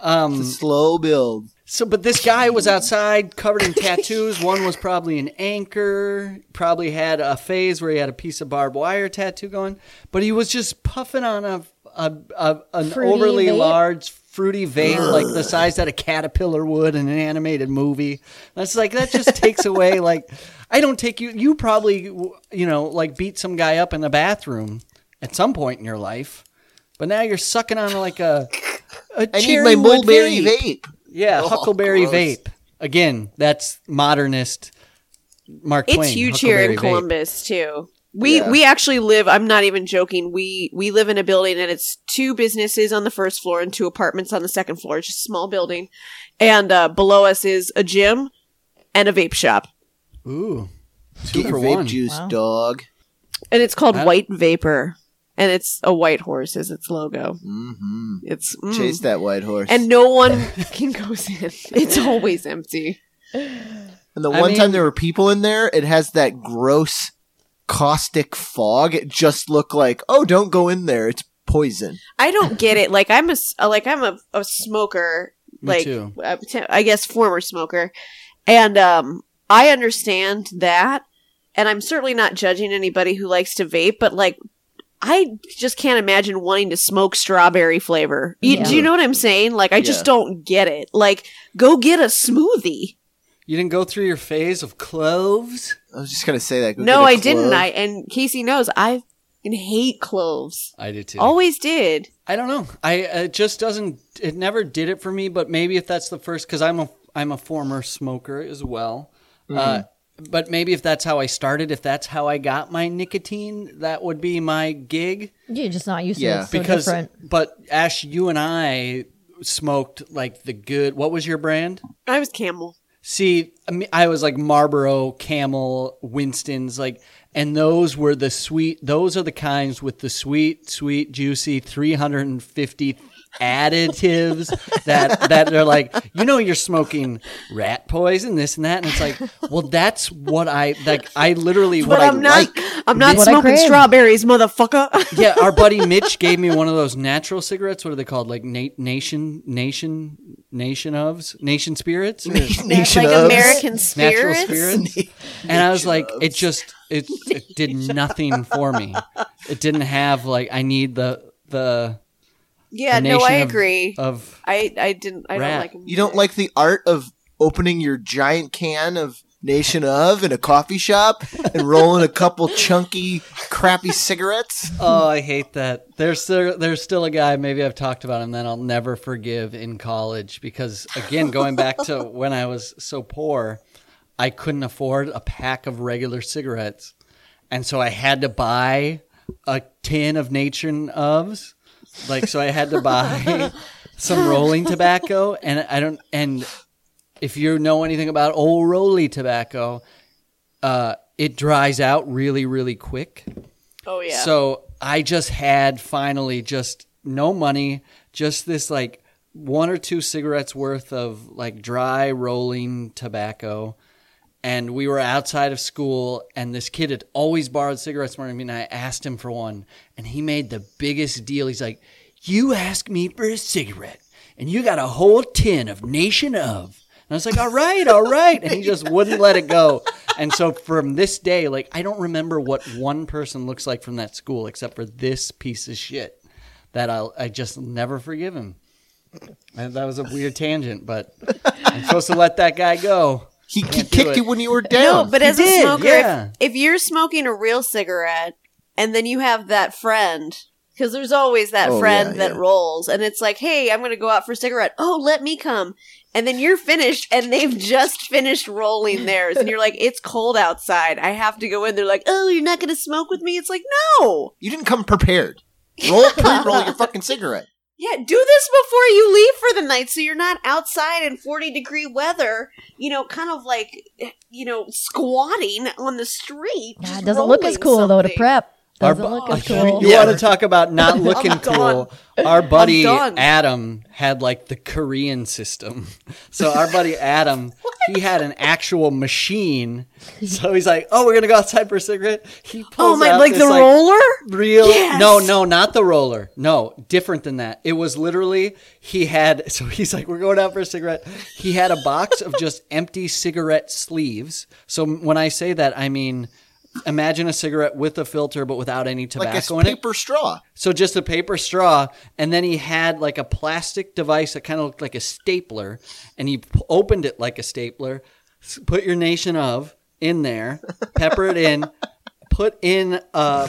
Um, It's a slow build. So, but this guy was outside covered in tattoos. One was probably an anchor. Probably had a phase where he had a piece of barbed wire tattoo going. But he was just puffing on a, a, a an Fruity overly vape? large fruity vape, like the size that a caterpillar would in an animated movie. That's like that just takes away. Like, I don't take you. You probably you know like beat some guy up in the bathroom at some point in your life. But now you're sucking on like a, a I need cherry my mulberry vape. vape. Yeah, Oh, Huckleberry gross. Vape. Again, that's modernist Mark it's Twain. huge here in Vape. Columbus too. We Yeah. we actually live. I'm not even joking. We we live in a building and it's two businesses on the first floor and two apartments on the second floor. It's just a small building, and uh, below us is a gym and a vape shop, Ooh, two Get for your vape one. juice, Wow. dog. and it's called That- White Vapor, and it's a white horse as its logo. Mm-hmm. It's mm. Chase that white horse. and no one can go in. It's always empty. And the I one mean- time there were people in there, it has that gross caustic fog. It just looked like, oh, don't go in there. It's poison. I don't get it. Like I'm a s- uh, like I'm a, a smoker. Me like too. uh, guess former smoker, and um, I understand that, and I'm certainly not judging anybody who likes to vape, but like. I just can't imagine wanting to smoke strawberry flavor. You, Yeah. Do you know what I'm saying? Like, I just don't get it. Like, go get a smoothie. You didn't go through your phase of cloves. I was just gonna say that. Go no, I a I didn't. I and Casey knows I fucking hate cloves. I did too. Always did. I don't know. I it just doesn't. It never did it for me. But maybe if that's the first, because I'm a I'm a former smoker as well. Mm-hmm. Uh, but maybe if that's how I started, if that's how I got my nicotine, that would be my gig. You're just not used to Yeah. it. It's so because, different. but Ash, you and I smoked like the good. What was your brand? I was Camel. See, I, mean, I was like Marlboro, Camel, Winston's, like, and those were the sweet. Those are the kinds with the sweet, sweet, juicy, three hundred and fifty additives that that are like, you know, you're smoking rat poison, this and that, and it's like, well, that's what I like. I literally But what I I'm not. like. I'm not What smoking strawberries, motherfucker. Yeah, our buddy Mitch gave me one of those natural cigarettes. What are they called? Like na- nation, nation, nation ofs, nation spirits. Nation like of American natural spirits. spirits. and I was like, it just it, it did nothing for me. It didn't have like I need the the Yeah, the no, I of- agree. of I I didn't. I Rat. don't like them. You don't like the art of opening your giant can of Nation of in a coffee shop and rolling a couple chunky, crappy cigarettes? oh I hate that. There's still, there's still a guy maybe I've talked about him that I'll never forgive in college because again going back to when I was so poor, I couldn't afford a pack of regular cigarettes, and so I had to buy a tin of Nation ofs. Like so I had to buy some rolling tobacco and I don't and if you know anything about old rolly tobacco, uh, it dries out really, really quick. Oh yeah. So I just had finally just no money, just this like one or two cigarettes worth of like dry rolling tobacco. And we were outside of school, and this kid had always borrowed cigarettes from me. And I asked him for one, and he made the biggest deal. He's like, You asked me for a cigarette, and you got a whole tin of Nation of. And I was like, All right, all right. And he just wouldn't let it go. And so from this day, like, I don't remember what one person looks like from that school except for this piece of shit that I'll, I just never forgive him. And that was a weird tangent, but I'm supposed to let that guy go. He, he kicked you when you were down. no, but as a smoker, yeah. if, if you're smoking a real cigarette and then you have that friend, because there's always that Oh, friend yeah, that yeah. rolls, and it's like, hey, I'm going to go out for a cigarette. Oh, let me come. And then you're finished, and they've just finished rolling theirs, and you're like, it's cold outside. I have to go in. They're like, oh, you're not going to smoke with me? It's like, no. you didn't come prepared. Roll pre-roll your fucking cigarette. Yeah, do this before you leave for the night so you're not outside in 40 degree weather, you know, kind of like, you know, squatting on the street. Yeah, it doesn't look as cool though to prep. Our Doesn't bu- look as you- cool. You Yeah. want to talk about not looking cool? Our buddy. Adam had like the Korean system. So our buddy Adam, he had an actual machine. So he's like, "Oh, we're gonna go outside for a cigarette." He oh, pulls Oh my, out like this, the roller? real Yes! no no not the roller no different than that it was literally he had so he's like we're going out for a cigarette he had a box of just empty cigarette sleeves so when i say that i mean imagine a cigarette with a filter but without any like tobacco a in it paper straw. so just a paper straw, and then he had like a plastic device that kind of looked like a stapler, and he p- opened it like a stapler. Put your nation of in there, pepper it in, put in uh,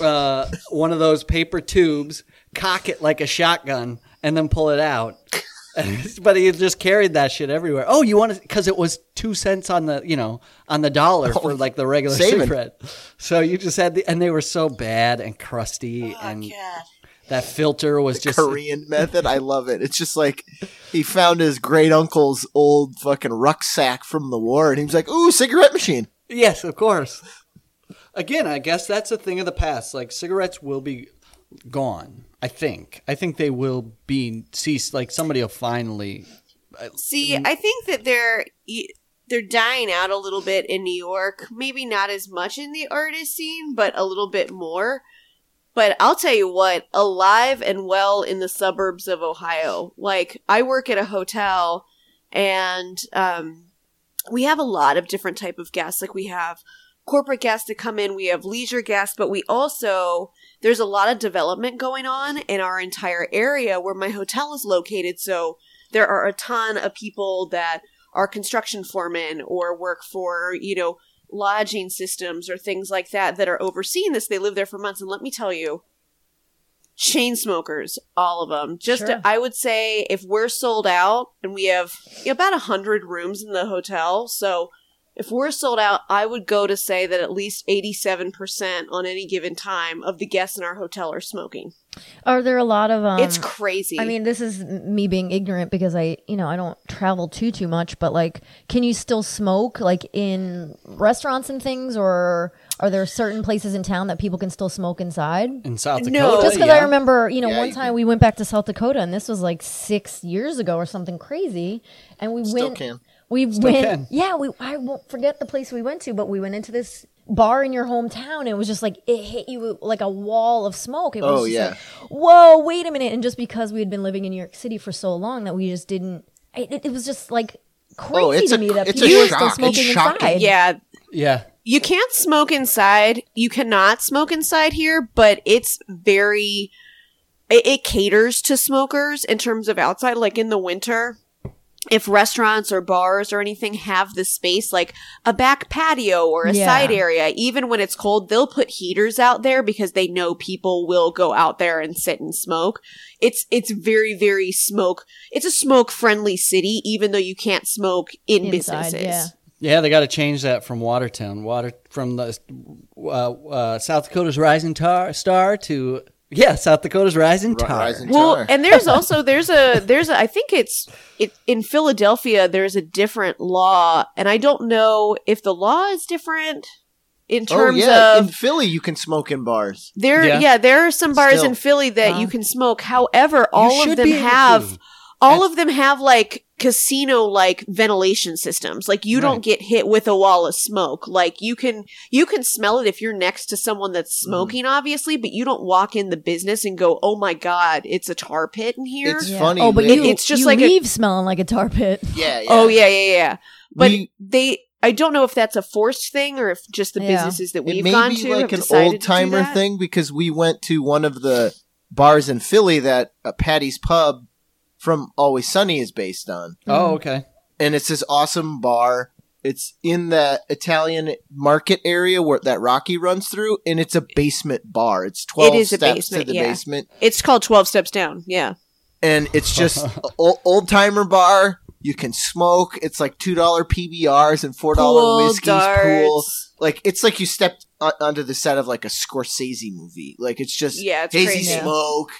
uh, one of those paper tubes, cock it like a shotgun, and then pull it out. but he just carried that shit everywhere. Oh, you want to? Because it was two cents on the you know on the dollar oh, for like the regular saving. cigarette. So you just had the, and they were so bad and crusty, Oh, and God. that filter was just Korean method. I love it. It's just like he found his great uncle's old fucking rucksack from the war, and he was like, "Ooh, cigarette machine." Yes, of course. Again, I guess that's a thing of the past. Like cigarettes will be gone. I think. I think they will be ceased. Like somebody will finally. See, I think that they're they're dying out a little bit in New York. Maybe not as much in the artist scene, but a little bit more. But I'll tell you what, alive and well in the suburbs of Ohio. Like I work at a hotel, and um, we have a lot of different type of guests. Like we have corporate guests that come in, we have leisure guests, but we also there's a lot of development going on in our entire area where my hotel is located. So there are a ton of people that are construction foremen or work for, you know, lodging systems or things like that that are overseeing this. They live there for months. And let me tell you, chain smokers, all of them. Just, Sure. I would say if we're sold out and we have about a hundred rooms in the hotel. So if we're sold out, I would go to say that at least 87% on any given time of the guests in our hotel are smoking. Are there a lot of um it's crazy. I mean, this is me being ignorant because I, you know, I don't travel too too much. But like, can you still smoke like in restaurants and things, or are there certain places in town that people can still smoke inside? In South No. Dakota, Just because yeah. I remember, you know, Yeah, one you time can. we went back to South Dakota, and this was like six years ago or something crazy, and we Still went. can. We Still went. can. Yeah, we. I won't forget the place we went to, but we went into this bar in your hometown, and it was just like it hit you like a wall of smoke. It was Oh, just yeah. like, whoa, wait a minute! And just because we had been living in New York City for so long that we just didn't. It, it, it was just like crazy Oh, it's to a- me that it's a people were still shock. It's smoking shocking. inside. yeah, yeah. you can't smoke inside. You cannot smoke inside here, but it's very. It, it caters to smokers in terms of outside, like in the winter. If restaurants or bars or anything have the space, like a back patio or a Yeah. side area, even when it's cold, they'll put heaters out there because they know people will go out there and sit and smoke. It's it's very very smoke. It's a smoke friendly city, even though you can't smoke in Inside, businesses. yeah. Yeah, they got to change that from Watertown, water from the uh, uh, South Dakota's rising tar, star to yeah, South Dakota's rising Ri- tar. rising Well, tar. and there's also there's a there's a I think it's it in Philadelphia there's a different law and I don't know if the law is different in oh terms yeah, in of Philly you can smoke in bars. there Yeah. yeah. there are some bars Still. in Philly that Wow. you uh-huh. can smoke. However, all should of them have to. All That's- of them have like casino like ventilation systems. Like you Right. don't get hit with a wall of smoke. Like you can you can smell it if you're next to someone that's Mm-hmm. smoking obviously, but you don't walk in the business and go, "Oh my god, it's a tar pit in here." It's Yeah. funny. Oh, but they- you, It's just you like a- leave smelling like a tar pit. yeah, yeah. Oh yeah, yeah, yeah. But We- they, I don't know if that's a forced thing or if just the Yeah. businesses that we've may gone be to like have an decided old to do timer thing because we went to one of the bars in Philly that uh, Paddy's Pub from Always Sunny is based on, oh, okay. and it's this awesome bar. It's in the Italian market area where that Rocky runs through, and it's a basement bar. It's twelve It is a steps basement, to the yeah. basement, It's called Twelve Steps Down. Yeah, and it's just old timer bar. You can smoke. It's like two dollar PBRs and four dollar pool, whiskeys. Pool. Like it's like you stepped onto the set of like a Scorsese movie. Like it's just Yeah, it's hazy crazy. smoke.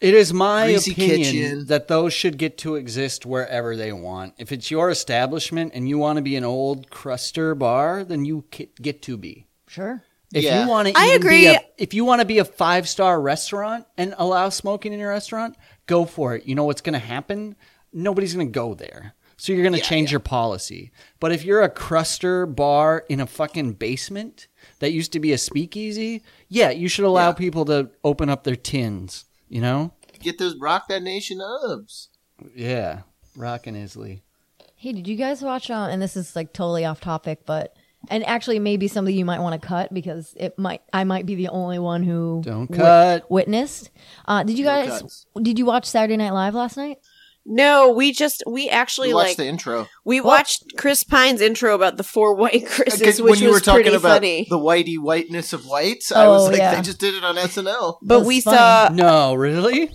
It is my Greasy opinion kitchen. that those should get to exist wherever they want. If it's your establishment and you want to be an old cruster bar, then you get to be. Sure. If Yeah. you want to, I agree. Be a, if you want to be a five star restaurant and allow smoking in your restaurant, go for it. You know what's going to happen? Nobody's going to go there. So you're going to change your policy. But if you're a cruster bar in a fucking basement that used to be a speakeasy, yeah, you should allow Yeah. people to open up their tins. You know? Get those Rock That Nation ups. Yeah, rockin' Isley. Hey, did you guys watch? Uh, and this is like totally off topic, but and actually maybe something you might want to cut because it might I might be the only one who Don't wit- cut. witnessed. Uh, did you No guys? cuts. Did you watch Saturday Night Live last night? No, we just we actually We watched like the intro. we watched Chris Pine's intro about the four white Chris's, which when you was were talking pretty about funny. the whitey whiteness of whites, I Oh, was like, yeah. they just did it on SNL. but was we funny. saw No, really?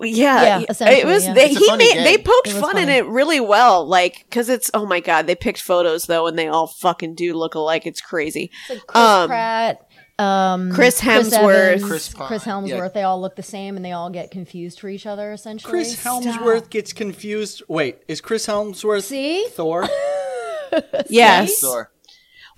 Yeah, Yeah, it was. yeah. They he made game. they poked It was fun in it really well, like because it's oh my god, they picked photos though, and they all fucking do look alike. It's crazy. It's like Chris Um, Pratt, um, Chris Hemsworth. Evans, Chris Chris, Pine, Helmsworth. yeah. They all look the same, and they all get confused for each other. Essentially, Chris Helmsworth gets confused. Wait, is Chris Helmsworth See? Thor? Yes, Thor.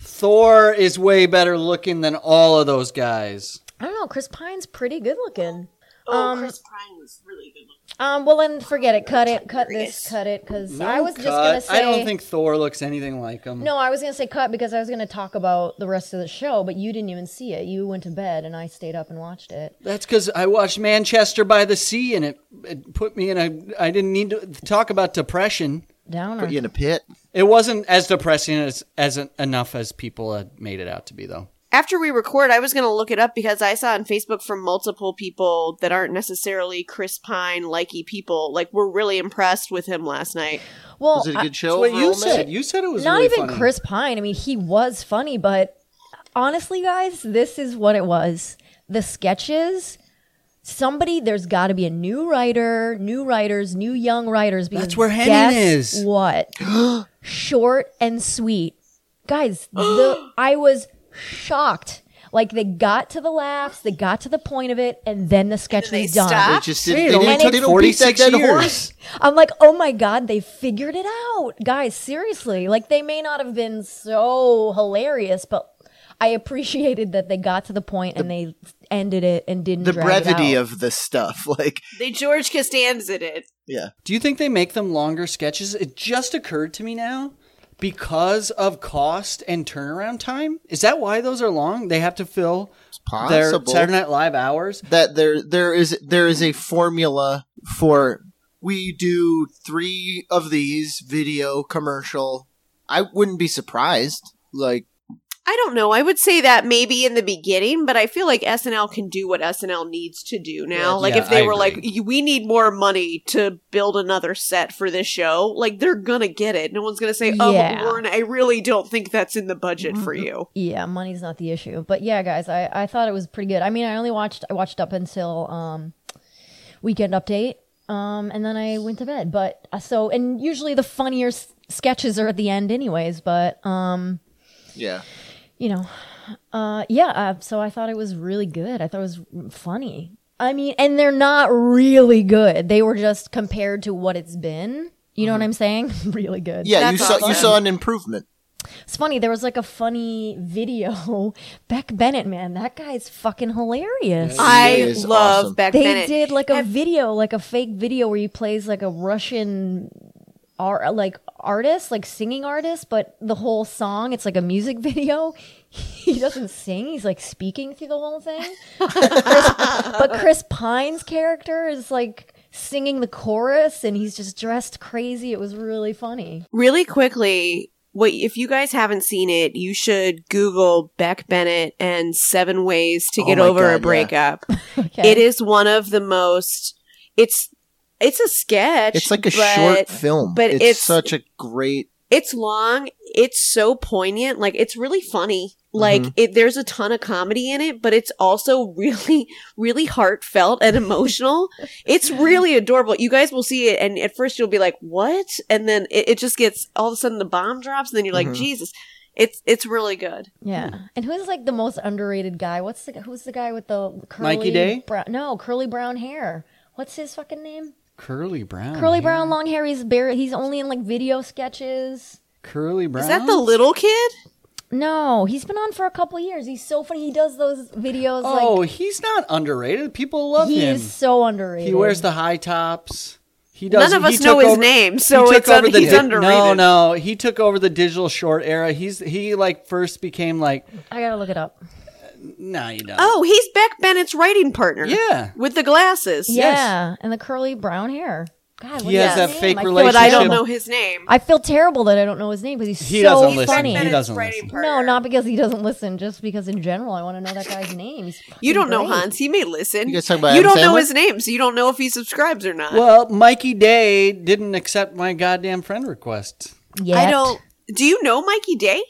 Thor is way better looking than all of those guys. I don't know. Chris Pine's pretty good looking. Oh, Um, Chris Pine was really good. looking. Um, well then forget it. Cut it. Cut this. Cut it. Because No I was just gonna say. I don't think Thor looks anything like him. No, I was gonna say cut because I was gonna talk about the rest of the show, but you didn't even see it. You went to bed, and I stayed up and watched it. That's because I watched Manchester by the Sea, and it, it put me in a. I didn't need to talk about depression. Downer. Put you in a pit. It wasn't as depressing as as enough as people had made it out to be, though. After we record, I was going to look it up because I saw on Facebook from multiple people that aren't necessarily Chris Pine likey people. Like, we're really impressed with him last night. well, Was it a good show? That's what you said. Matt? You said it was not really even funny. Chris Pine. I mean, he was funny, but honestly, guys, this is what it was. The sketches. Somebody, there's got to be a new writer, new writers, new young writers. Because That's where Henning guess is. What? Short and sweet, guys. The I was shocked. Like they got to the laughs, they got to the point of it, and then the sketch they was done. They just did, they, didn't, took they don't beat that 46 dead years. horse. I'm like, oh my god, they figured it out, guys. Seriously, like they may not have been so hilarious, but I appreciated that they got to the point and they ended it and didn't. The drag it brevity out. of the stuff, like They George Costanza did. yeah. Do you think they make them longer sketches? It just occurred to me now because of cost and turnaround time. Is that why those are long? They have to fill their Saturday Night Live hours. that there there is there is a formula for we do three of these video commercial. I wouldn't be surprised. Like I don't know. I would say that maybe in the beginning, but I feel like SNL can do what SNL needs to do now. Yeah. like Yeah, if they I were agree. like, we need more money to build another set for this show, like they're gonna get it. No one's gonna say, "Oh, Yeah. Warren, I really don't think that's in the budget for you." Yeah, money's not the issue, but yeah, guys, I, I thought it was pretty good. I mean, I only watched I watched up until um, weekend update, um, and then I went to bed. But uh, so and usually the funnier s- sketches are at the end, anyways. But um, yeah. You know, uh, yeah. Uh, so I thought it was really good. I thought it was funny. I mean, and they're not really good. They were just compared to what it's been. You know what I'm saying? really good. Yeah, you That's saw you saw an improvement. It's funny. There was like a funny video. Beck Bennett, man, that guy's fucking hilarious. I love awesome. Beck they Bennett. did like a video, like a fake video where he plays like a Russian art, like artist, like singing artist, but the whole song, it's like a music video. He doesn't sing; he's like speaking through the whole thing. Chris- but Chris Pine's character is like singing the chorus, and he's just dressed crazy. It was really funny. really quickly what if you guys haven't seen it you should google beck bennett and seven ways to Oh get over God, a yeah. breakup Okay. it is one of the most it's it's a sketch It's like a but short film, but it's, it's- such a great. it's long it's so poignant like it's really funny like Mm-hmm. it there's a ton of comedy in it but it's also really really heartfelt and emotional it's really adorable you guys will see it and at first you'll be like what and then it, it just gets all of a sudden the bomb drops and then you're like Mhm. jesus It's it's really good. Yeah. And who's like the most underrated guy? What's the who's the guy with the curly Mikey Day? Brown, no, curly brown hair. What's his fucking name? Curly brown. Curly hair. brown, long hair. He's bare. He's only in like video sketches. Curly brown. Is that the little kid? No, he's been on for a couple years. He's so funny. He does those videos. Oh, like he's not underrated. People love he him. is so underrated. He wears the high tops. He does. None of us know took his over- name, so took it's un- he's di- underrated. No, no, he took over the digital short era. He's he like first became like, I gotta look it up. Nah, you don't. Oh, he's Beck Bennett's writing partner. yeah. With the glasses. Yeah, and the curly brown hair. God, what He is has his that name? fake I feel But I don't know his name. I feel terrible that I don't know his name because he's He so doesn't listen. funny. He Bennett's doesn't writing listen. partner. No, not because he doesn't listen, just because in general I want to know that guy's name. He's You don't know great. Hans. He may listen. You guys talking about You Adam don't know Sandler? his name, so you don't know if he subscribes or not. Well, Mikey Day didn't accept my goddamn friend request. Yet. I don't. Do you know Mikey Day?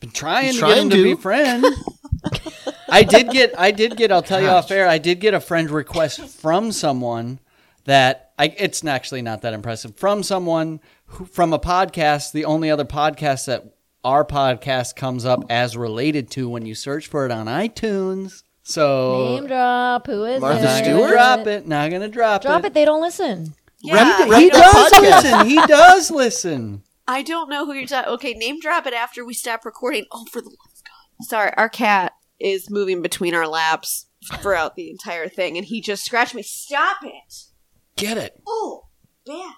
Been trying He's to trying get him to, to. be friend. I did get, I did get. I'll tell you off air. I did get a friend request from someone that I. It's actually not that impressive. From someone who, from a podcast. The only other podcast that our podcast comes up as related to when you search for it on iTunes. So Name drop. Who is Martha it? not Stewart? gonna drop it. Not gonna drop, Drop it. They don't listen. Yeah, Rep- He does listen. He does listen. I don't know who you're talking. Okay, name drop it after we stop recording. Oh, for the love of God! Sorry, our cat is moving between our laps throughout the entire thing, and he just scratched me. Stop it! Get it. Oh, bad.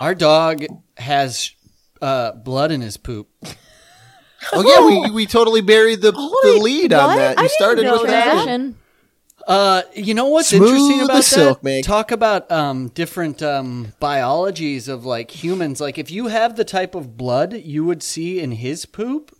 Our dog has uh, blood in his poop. Oh yeah, we, we totally buried the, the Holy- lead on what? that. I You didn't started know with that. that. Transition. Uh, you know what's Smooth interesting about silk, that? Meg. Talk about um, different um, biologies of like humans. Like if you have the type of blood you would see in his poop,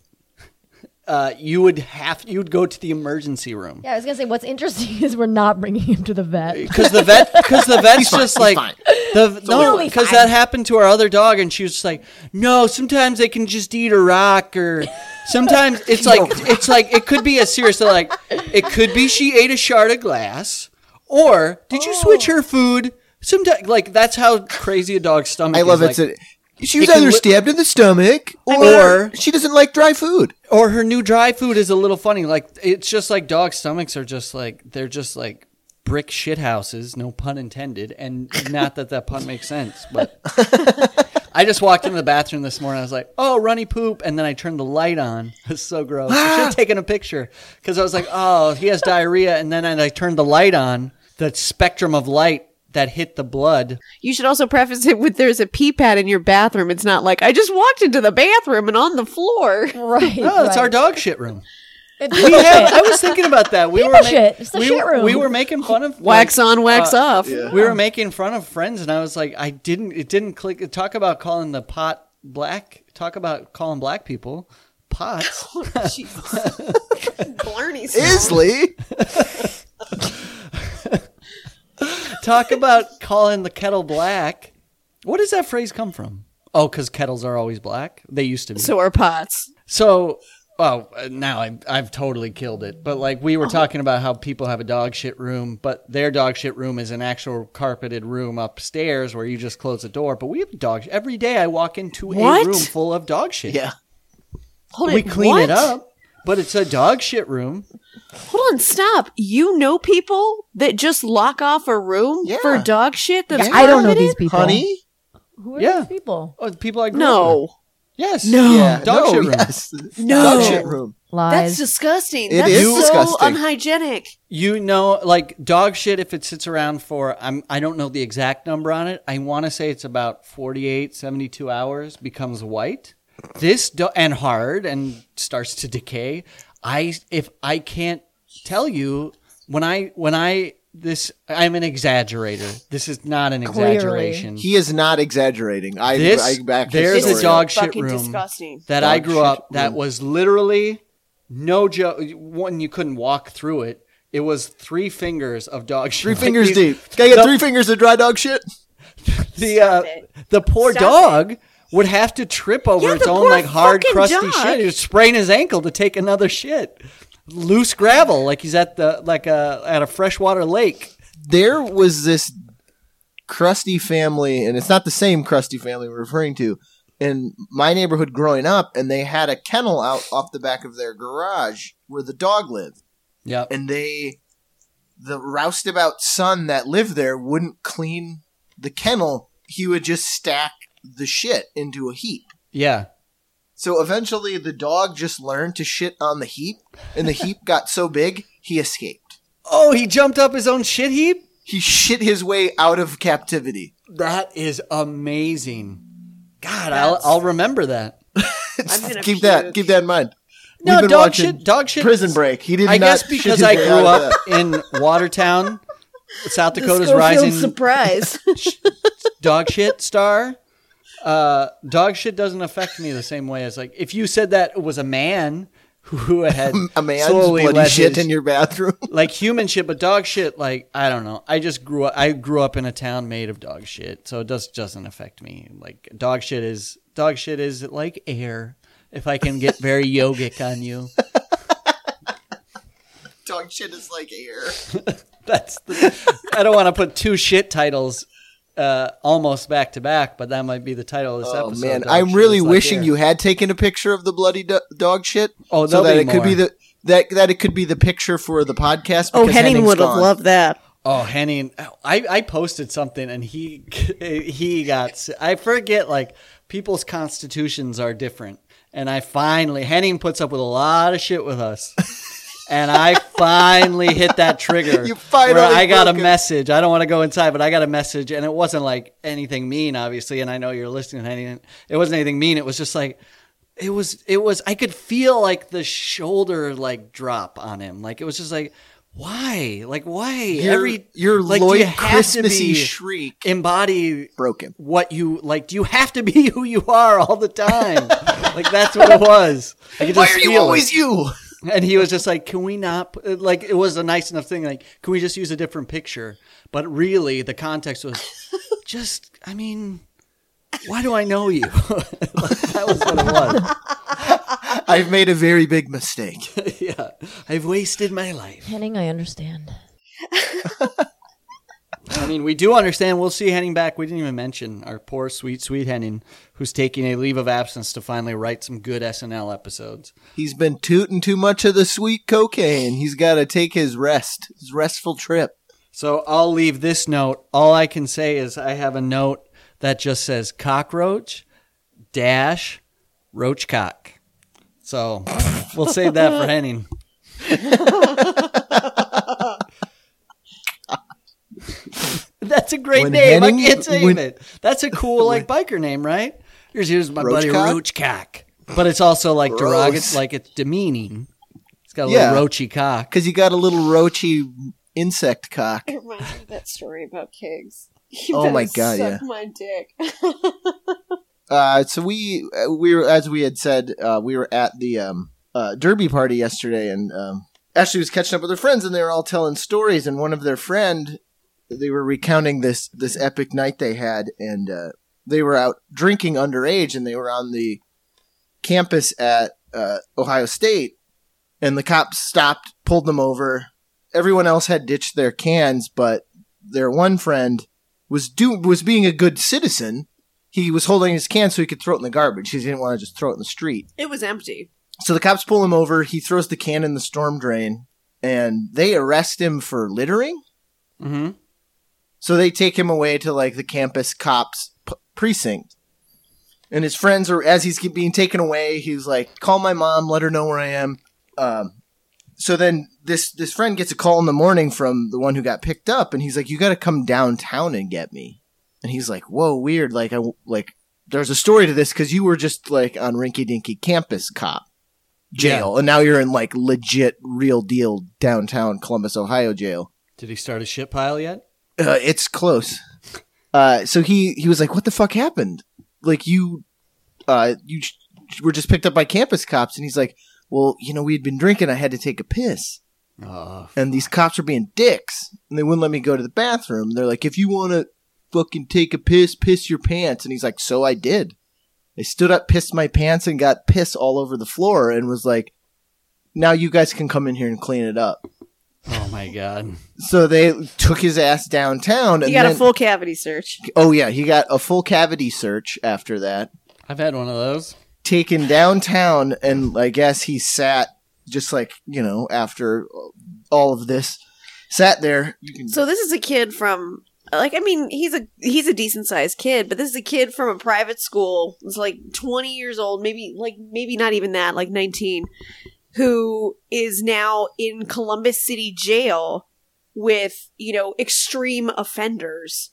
uh, you would have you would go to the emergency room Yeah, I was gonna say what's interesting is we're not bringing him to the vet. because the vet because the vet's fine, just he's like the no because that happened to our other dog and she was just like no sometimes they can just eat a rock or sometimes it's like it's like it could be as serious as like it could be she ate a shard of glass or did you switch Oh. her food sometimes like that's how crazy a dog's stomach I love is it. like, she was either li- stabbed in the stomach or, Or- she doesn't like dry food. or her new dry food is a little funny. Like it's just like dog stomachs are just like they're just like brick shit houses no pun intended and not that that pun makes sense but i just walked into the bathroom this morning i was like oh runny poop and then i turned the light on. It's so gross. I should have taken a picture because i was like oh he has diarrhea and then i turned the light on the spectrum of light that hit the blood You should also preface it with there's a pee pad in your bathroom. It's not like I just walked into the bathroom and on the floor. Right. oh it's our dog shit room It's we people have, shit. I was thinking about that. We People were ma- shit. It's the we, shit room. we were making fun of Wax like, on, wax uh, off. We were making fun of friends, and I was like, I didn't. It didn't click. Talk about calling the pot black. Talk about calling black people pots. Blarney Isley. Talk about calling the kettle black. What does that phrase come from? Oh, because kettles are always black. They used to be. So are pots. So, oh, now I've, I've totally killed it. But like we were uh-huh. talking about how people have a dog shit room, but their dog shit room is an actual carpeted room upstairs where you just close the door. But we have dog every day. I walk into What? a room full of dog shit. Yeah. Hold we it. clean what? it up, but it's a dog shit room. Hold on, stop. You know people that just lock off a room Yeah. for dog shit that's Yeah. I don't know carpeted? these people. Honey? Who are Yeah. these people? Oh, people I grew up with. No. Yes. No. Yeah. Dog no, shit room. yes. No. Dog shit room. Lies. That's disgusting. It that's is so disgusting. unhygienic. You know, like dog shit, if it sits around for, I'm, I don't know the exact number on it. I want to say it's about 48, 72 hours, becomes white. This, do- and hard and starts to decay. I, if I can't tell you, when I, when I, this, I'm an exaggerator. This is not an Clearly. exaggeration. He is not exaggerating. I, This- I back his there's a dog shit Fucking room disgusting. that Dog I grew shit up that was literally no joke. One, you couldn't walk through it. It was three fingers of dog shit. Three Like fingers these- deep. Guy got the- three fingers of dry dog shit. The uh, it. the poor Stop dog would have to trip over Yeah, its own like hard, crusty dog. shit. He'd sprain his ankle to take another shit. Loose gravel, like he's at the like a at a freshwater lake. There was this crusty family, and it's not the same crusty family we're referring to. in my neighborhood growing up, and they had a kennel out off the back of their garage where the dog lived, Yep. and they the roustabout son that lived there wouldn't clean the kennel. He would just stack the shit into a heap. Yeah. So eventually, the dog just learned to shit on the heap, and the heap got so big he escaped. Oh, he jumped up his own shit heap? He shit his way out of captivity. That is amazing. God, I'll, I'll remember that. I'm gonna keep that keep that in mind. No, We've been dog shit. Dog shit. Prison Break. He did not. I guess because I grew up in Watertown, South Dakota's Schofield rising surprise. dog shit star. Uh, dog shit doesn't affect me the same way as like if you said that it was a man who had a man's slowly bloody shit his- in your bathroom. like human shit, but dog shit. Like I don't know. I just grew up. I grew up in a town made of dog shit, so it does doesn't affect me. Like dog shit is dog shit is like air. If I can get very yogic on you, Dog shit is like air. that's. The, I don't want to put two shit titles uh, almost back to back, but that might be the title of this Oh episode. man, Dog I'm really wishing air. you had taken a picture of the bloody do- dog shit. Oh, so that be it could be the that that it could be the picture for the podcast. oh, because Henning Henning's would have loved that. Oh, Henning, I, I posted something and he he got I forget like people's constitutions are different, and I finally Henning puts up with a lot of shit with us, and I finally hit that trigger. You finally where I got a it. message. I don't want to go inside, but I got a message, and it wasn't like anything mean, obviously. And I know you're listening, Henning. It wasn't anything mean. It was just like it was it was I could feel like the shoulder like drop on him. Like it was just like why? Like why? Your, Every your like Lloyd you Christmassy shriek embody broke him. what you like do you have to be who you are all the time? like that's what it was. Why are you feel it. always you? And he was just like, "Can we not?" put- uh, Like it was a nice enough thing. Like, can we just use a different picture? But really, the context was just. I mean, why do I know you? Like, that was what it was. I've made a very big mistake. yeah, I've wasted my life. Henning, I understand. I mean, we do understand. We'll see Henning back. We didn't even mention our poor, sweet, sweet Henning, who's taking a leave of absence to finally write some good SNL episodes. He's been tooting too much of the sweet cocaine. He's got to take his rest, his restful trip. So I'll leave this note. All I can say is I have a note that just says cockroach dash roach cock. So we'll save that for Henning. That's a great When name. Henning- I can't save when- it. That's a cool like biker name, right? Here's here's my buddy Roachcock? Roach Cock. But it's also like derogatory, Gross. like it's demeaning. It's got a Yeah. little roachy cock. Because you got a little roachy insect cock. It reminds me of that story about pigs. You Oh my God, suck yeah. my dick. Uh, so we uh, we were as we had said uh, we were at the um, uh, derby party yesterday, and um, Ashley was catching up with her friends, and they were all telling stories. And one of their friend, they were recounting this this epic night they had, and uh, they were out drinking underage, and they were on the campus at uh, Ohio State, and the cops stopped, pulled them over. Everyone else had ditched their cans, but their one friend was do was being a good citizen he was holding his can so he could throw it in the garbage. He didn't want to just throw it in the street. It was empty. So the cops pull him over. He throws the can in the storm drain, and they arrest him for littering. Mm-hmm. So they take him away to like the campus cops p- precinct. And his friends are as he's being taken away. He's like, "Call my mom, let her know where I am." Um, so then this this friend gets a call in the morning from the one who got picked up, and he's like, "You got to come downtown and get me." And he's like, "Whoa, weird! Like I like there's a story to this because you were just like on Rinky Dinky campus cop jail, and now you're in like legit, real deal downtown Columbus, Ohio jail." Did he start a shit pile yet? Uh, it's close. Uh, so he he was like, "What the fuck happened? Like you, uh, you j- were just picked up by campus cops." And he's like, "Well, you know, we had been drinking. I had to take a piss, Oh, and these cops were being dicks, and they wouldn't let me go to the bathroom. They're like, if you want to fucking take a piss, piss your pants." And he's like, "So I did. I stood up, pissed my pants, and got piss all over the floor, and was like." Now you guys can come in here and clean it up. Oh my god. So they took his ass downtown. You and got then- a full cavity search. Oh yeah, he got a full cavity search after that. I've had one of those. taken downtown, and I guess he sat just like you know after all of this, sat there. You can So this is a kid from like I mean he's a he's a decent sized kid, but this is a kid from a private school. It's like 20 years old, maybe like maybe not even that, like 19, who is now in Columbus City jail with, you know, extreme offenders.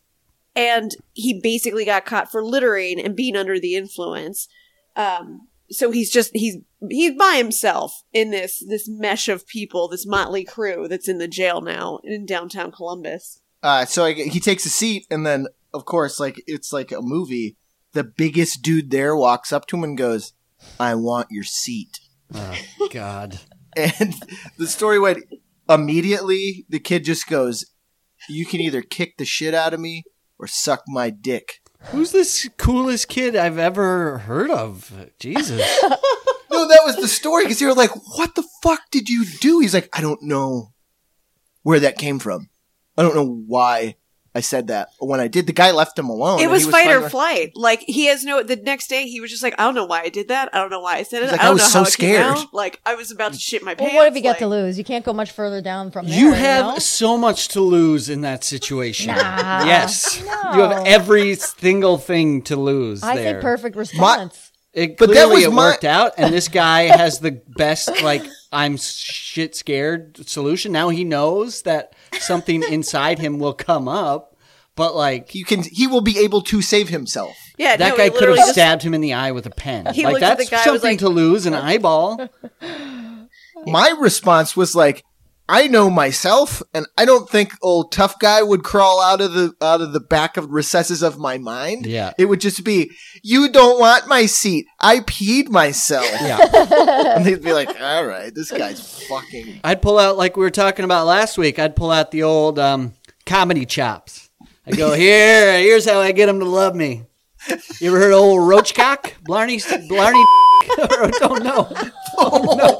And he basically got caught for littering and being under the influence. Um so he's just he's he's by himself in this this mesh of people, this motley crew that's in the jail now in downtown Columbus. Uh, so I, he takes a seat, and then of course, like it's like a movie. The biggest dude there walks up to him and goes, "I want your seat." Oh God. And the story went immediately. The kid just goes, "You can either kick the shit out of me or suck my dick." Who's this coolest kid I've ever heard of? Jesus. No, that was the story because they were like, "What the fuck did you do?" He's like, "I don't know where that came from. I don't know why I said that. When I did, the guy left him alone. it and was, he fight or with- flight. Like he has no. The next day, he was just like, I don't know why I did that. I don't know why I said it. Like, I don't "I was know so how it came scared." out. Like I was about to shit my pants. Well, what have you got like- to lose? You can't go much further down from there. You have know? so much to lose in that situation. Nah. yes. No. You have every single thing to lose I there. say perfect response. It But that clearly was it my- worked out, and this guy has the best like I'm shit scared solution. Now he knows that something inside him will come up, but like You can. He will be able to save himself. Yeah, that no, guy could have just- stabbed him in the eye with a pen. He like looked at that's the guy, was something like- to lose an eyeball. My response was like, I know myself, and I don't think old tough guy would crawl out of the out of the back of recesses of my mind. Yeah. It would just be, you don't want my seat. I peed myself. Yeah. and they'd be like, all right, this guy's fucking. I'd pull out like we were talking about last week. I'd pull out the old um, comedy chops. I go here. Here's how I get them to love me. You ever heard of old roachcock? Blarney, Blarney. or don't know. No. Oh no.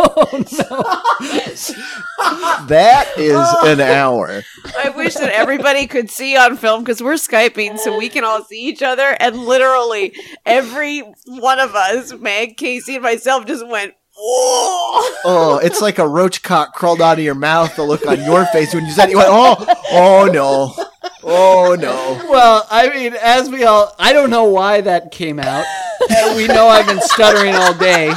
Oh, that is an hour. I wish that everybody could see on film because we're skyping, so we can all see each other. And literally, every one of us, Meg, Casey, and myself, just went. Whoa! Oh, it's like a roach cock crawled out of your mouth. The look on your face when you said it, you went, oh, oh no, oh no. Well, I mean, as we all, I don't know why that came out. We know I've been stuttering all day.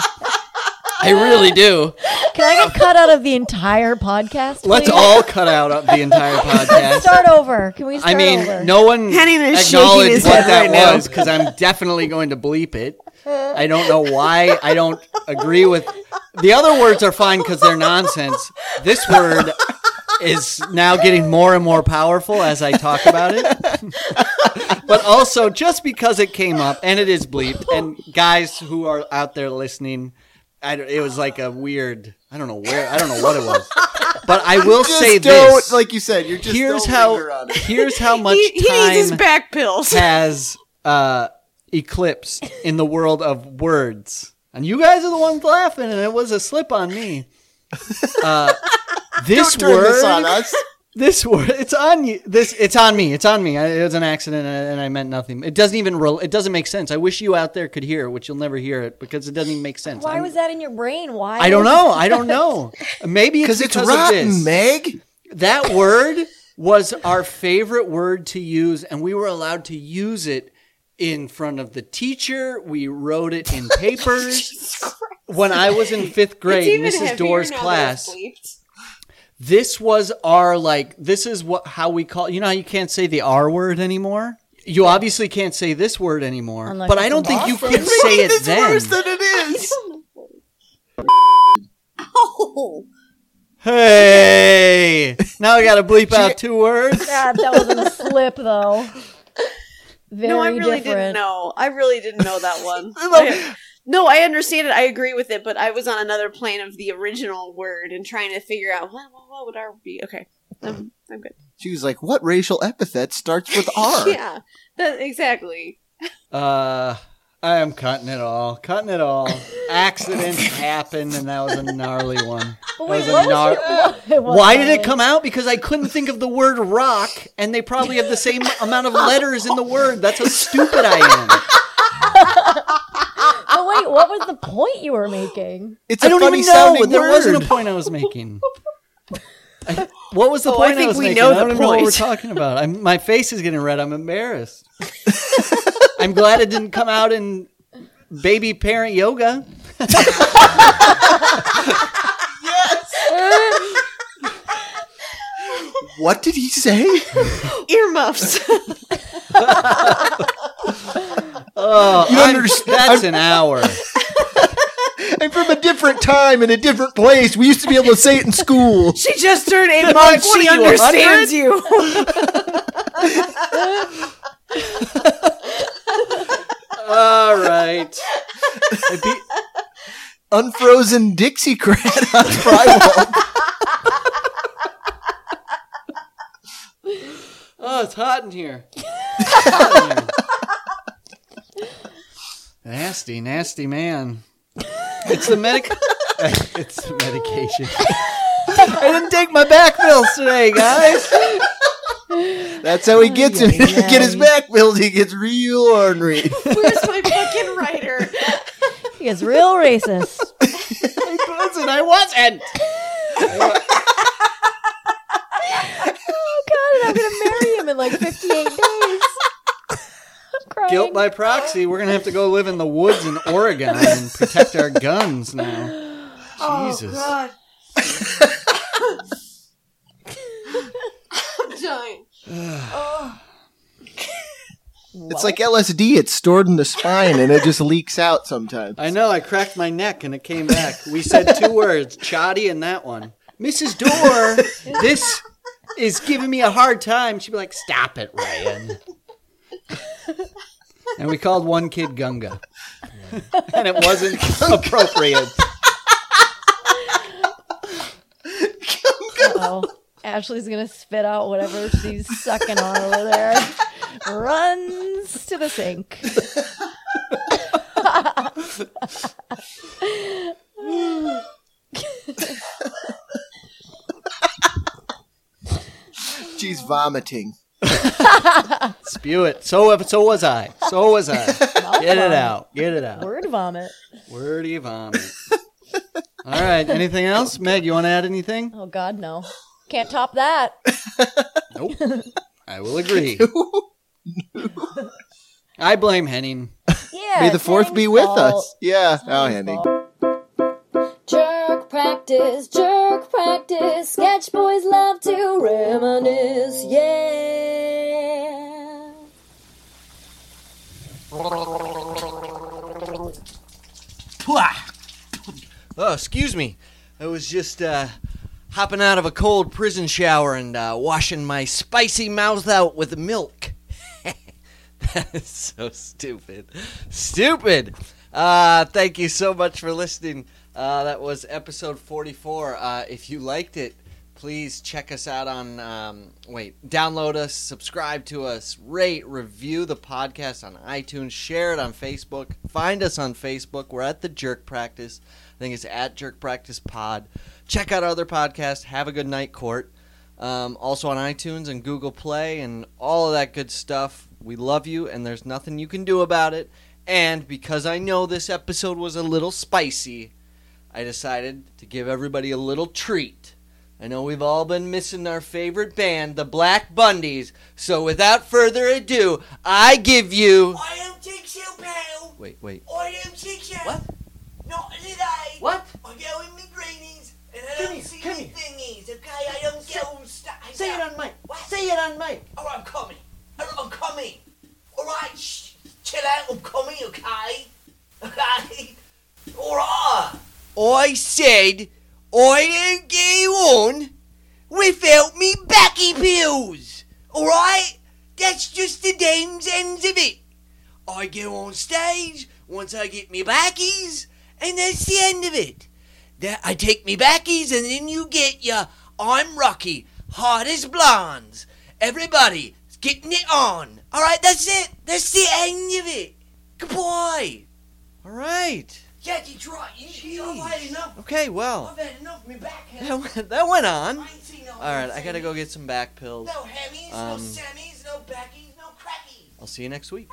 I really do. Can I get cut out of the entire podcast? Let's please? all cut out of the entire podcast. start over. Can we start I mean, over? no one Henning is shaking acknowledged what head that right now. was because I'm definitely going to bleep it. I don't know why. I don't agree with the other words are fine because they're nonsense. This word is now getting more and more powerful as I talk about it. but also, just because it came up and it is bleeped, and guys who are out there listening, I it was like a weird. I don't know where. I don't know what it was. But I will Just say don't, this. like you said, you're just here's don't how on it. here's how much He, he time needs his back pills. has uh, eclipsed in the world of words, and you guys are the ones laughing, and it was a slip on me. Uh, this Don't word, this on us. this word, it's on you. This, it's on me. It's on me. I, it was an accident, and I, and I meant nothing. It doesn't even. Rel- it doesn't make sense. I wish you out there could hear, it, which you'll never hear it because it doesn't even make sense. Why I'm- was that in your brain? Why? I don't know. I don't know. Maybe it's Because it's because of rotten, this. Meg. That word was our favorite word to use, and we were allowed to use it in front of the teacher. We wrote it in papers. when I was in fifth grade, even Mrs. heavier Door's class, this was our like. This is what how we call. You know how you can't say the R word anymore. You obviously can't say this word anymore, Unless but I don't think you Boston. could say it It's then. worse than it is. Oh, Hey, now I got to bleep out two words. God, that wasn't a slip though. Very no, I really different. didn't know. I really didn't know that one. I- no, I understand it. I agree with it, but I was on another plane of the original word and trying to figure out what, what, what would R be. Okay, I'm, I'm good. She was like, "What racial epithet starts with R?" Yeah, that, exactly. Uh, I am cutting it all. Cutting it all. Accidents happen, and that was a gnarly one. That wait, was a what was gnar- your- it was Why did it come out? Because I couldn't think of the word rock, and they probably have the same amount of letters in the word. That's how stupid I am. But wait, what was the point you were making? It's I a don't funny even know. sounding There word. wasn't a point I was making. I- what was the Oh, I point I, think was we making? know I the don't even know what we're point. talking about. I'm, my face is getting red. I'm embarrassed. I'm glad it didn't come out in baby parent yoga. Yes. what did he say? Earmuffs. Oh, You I'm- understand- That's an hour. I'm from a different time in a different place. We used to be able to say it in school. she just turned eight months. what She understands you. All right. Be- Unfrozen Dixiecrat on Primal. oh, it's hot in here. Hot in here. nasty, nasty man. It's the medic. it's the medication. I didn't take my back pills today, guys. That's how he gets him. To get his back bills, he gets real ornery. Where's my fucking writer? He is real racist. I wasn't. I wasn't. Oh God, and I'm gonna marry him in like 58 days. Guilt by proxy. We're gonna have to go live in the woods in Oregon and protect our guns now. Oh, Jesus. Oh, God. I'm dying. It's like LSD. It's stored in the spine and it just leaks out sometimes. I know. I cracked my neck and it came back. We said two words, Choddy and that one. Mrs. Door, this is giving me a hard time. She'd be like, "Stop it, Ryan." And we called one kid Gunga, and it wasn't appropriate. Oh, Ashley's gonna spit out whatever she's sucking on over there. Runs to the sink. She's vomiting. Spew it. So so was I. So was I. Get it out. Get it out. Word vomit. Wordy vomit. All right. Anything else, Meg? You want to add anything? Oh God, no. Can't top that. Nope. I will agree. I blame Henning. Yeah. May the fourth be with fault. us. Yeah. Oh, Tang's Henning. Jerk practice, jerk practice. Sketch boys love to reminisce, yeah. Oh, excuse me. I was just uh, hopping out of a cold prison shower and uh, washing my spicy mouth out with milk. that is so stupid. Stupid. Uh, thank you so much for listening. Uh, that was episode 44. Uh, if you liked it, please check us out on, um, wait, download us, subscribe to us, rate, review the podcast on iTunes, share it on Facebook, find us on Facebook. We're at the Jerk Practice. I think it's at Jerk Practice Pod. Check out our other podcasts. Have a good night, Court. Um, also on iTunes and Google Play and all of that good stuff. We love you, and there's nothing you can do about it. And because I know this episode was a little spicy, I decided to give everybody a little treat. I know we've all been missing our favorite band, the Black Bundys. So without further ado, I give you. I don't think so, pal. Wait, wait. I don't think so. What? Not today. What? I go in my greenies and I Come don't see come my thingies, okay? I don't get all stuck. Say it on mic. What? Say it on mic. Alright, I'm coming. Alright, I'm coming. Alright, shh. Chill out, I'm coming, okay? Okay? Alright. I said I don't go on without me backy pills. Alright? That's just the damn ends of it. I go on stage once I get me backies, and that's the end of it. That I take me backies, and then you get your I'm Rocky, hot as blondes. Everybody, getting it on. All right, that's it. That's the end of it. Goodbye. All right. Yeah, right. You, I've had enough. Okay, well, I've had enough. Me back. that went, that went on. I ain't seen no. All right, I gotta go get some back pills. No Hemis, Um, no Sammies, no Backies, no Crackies. I'll see you next week.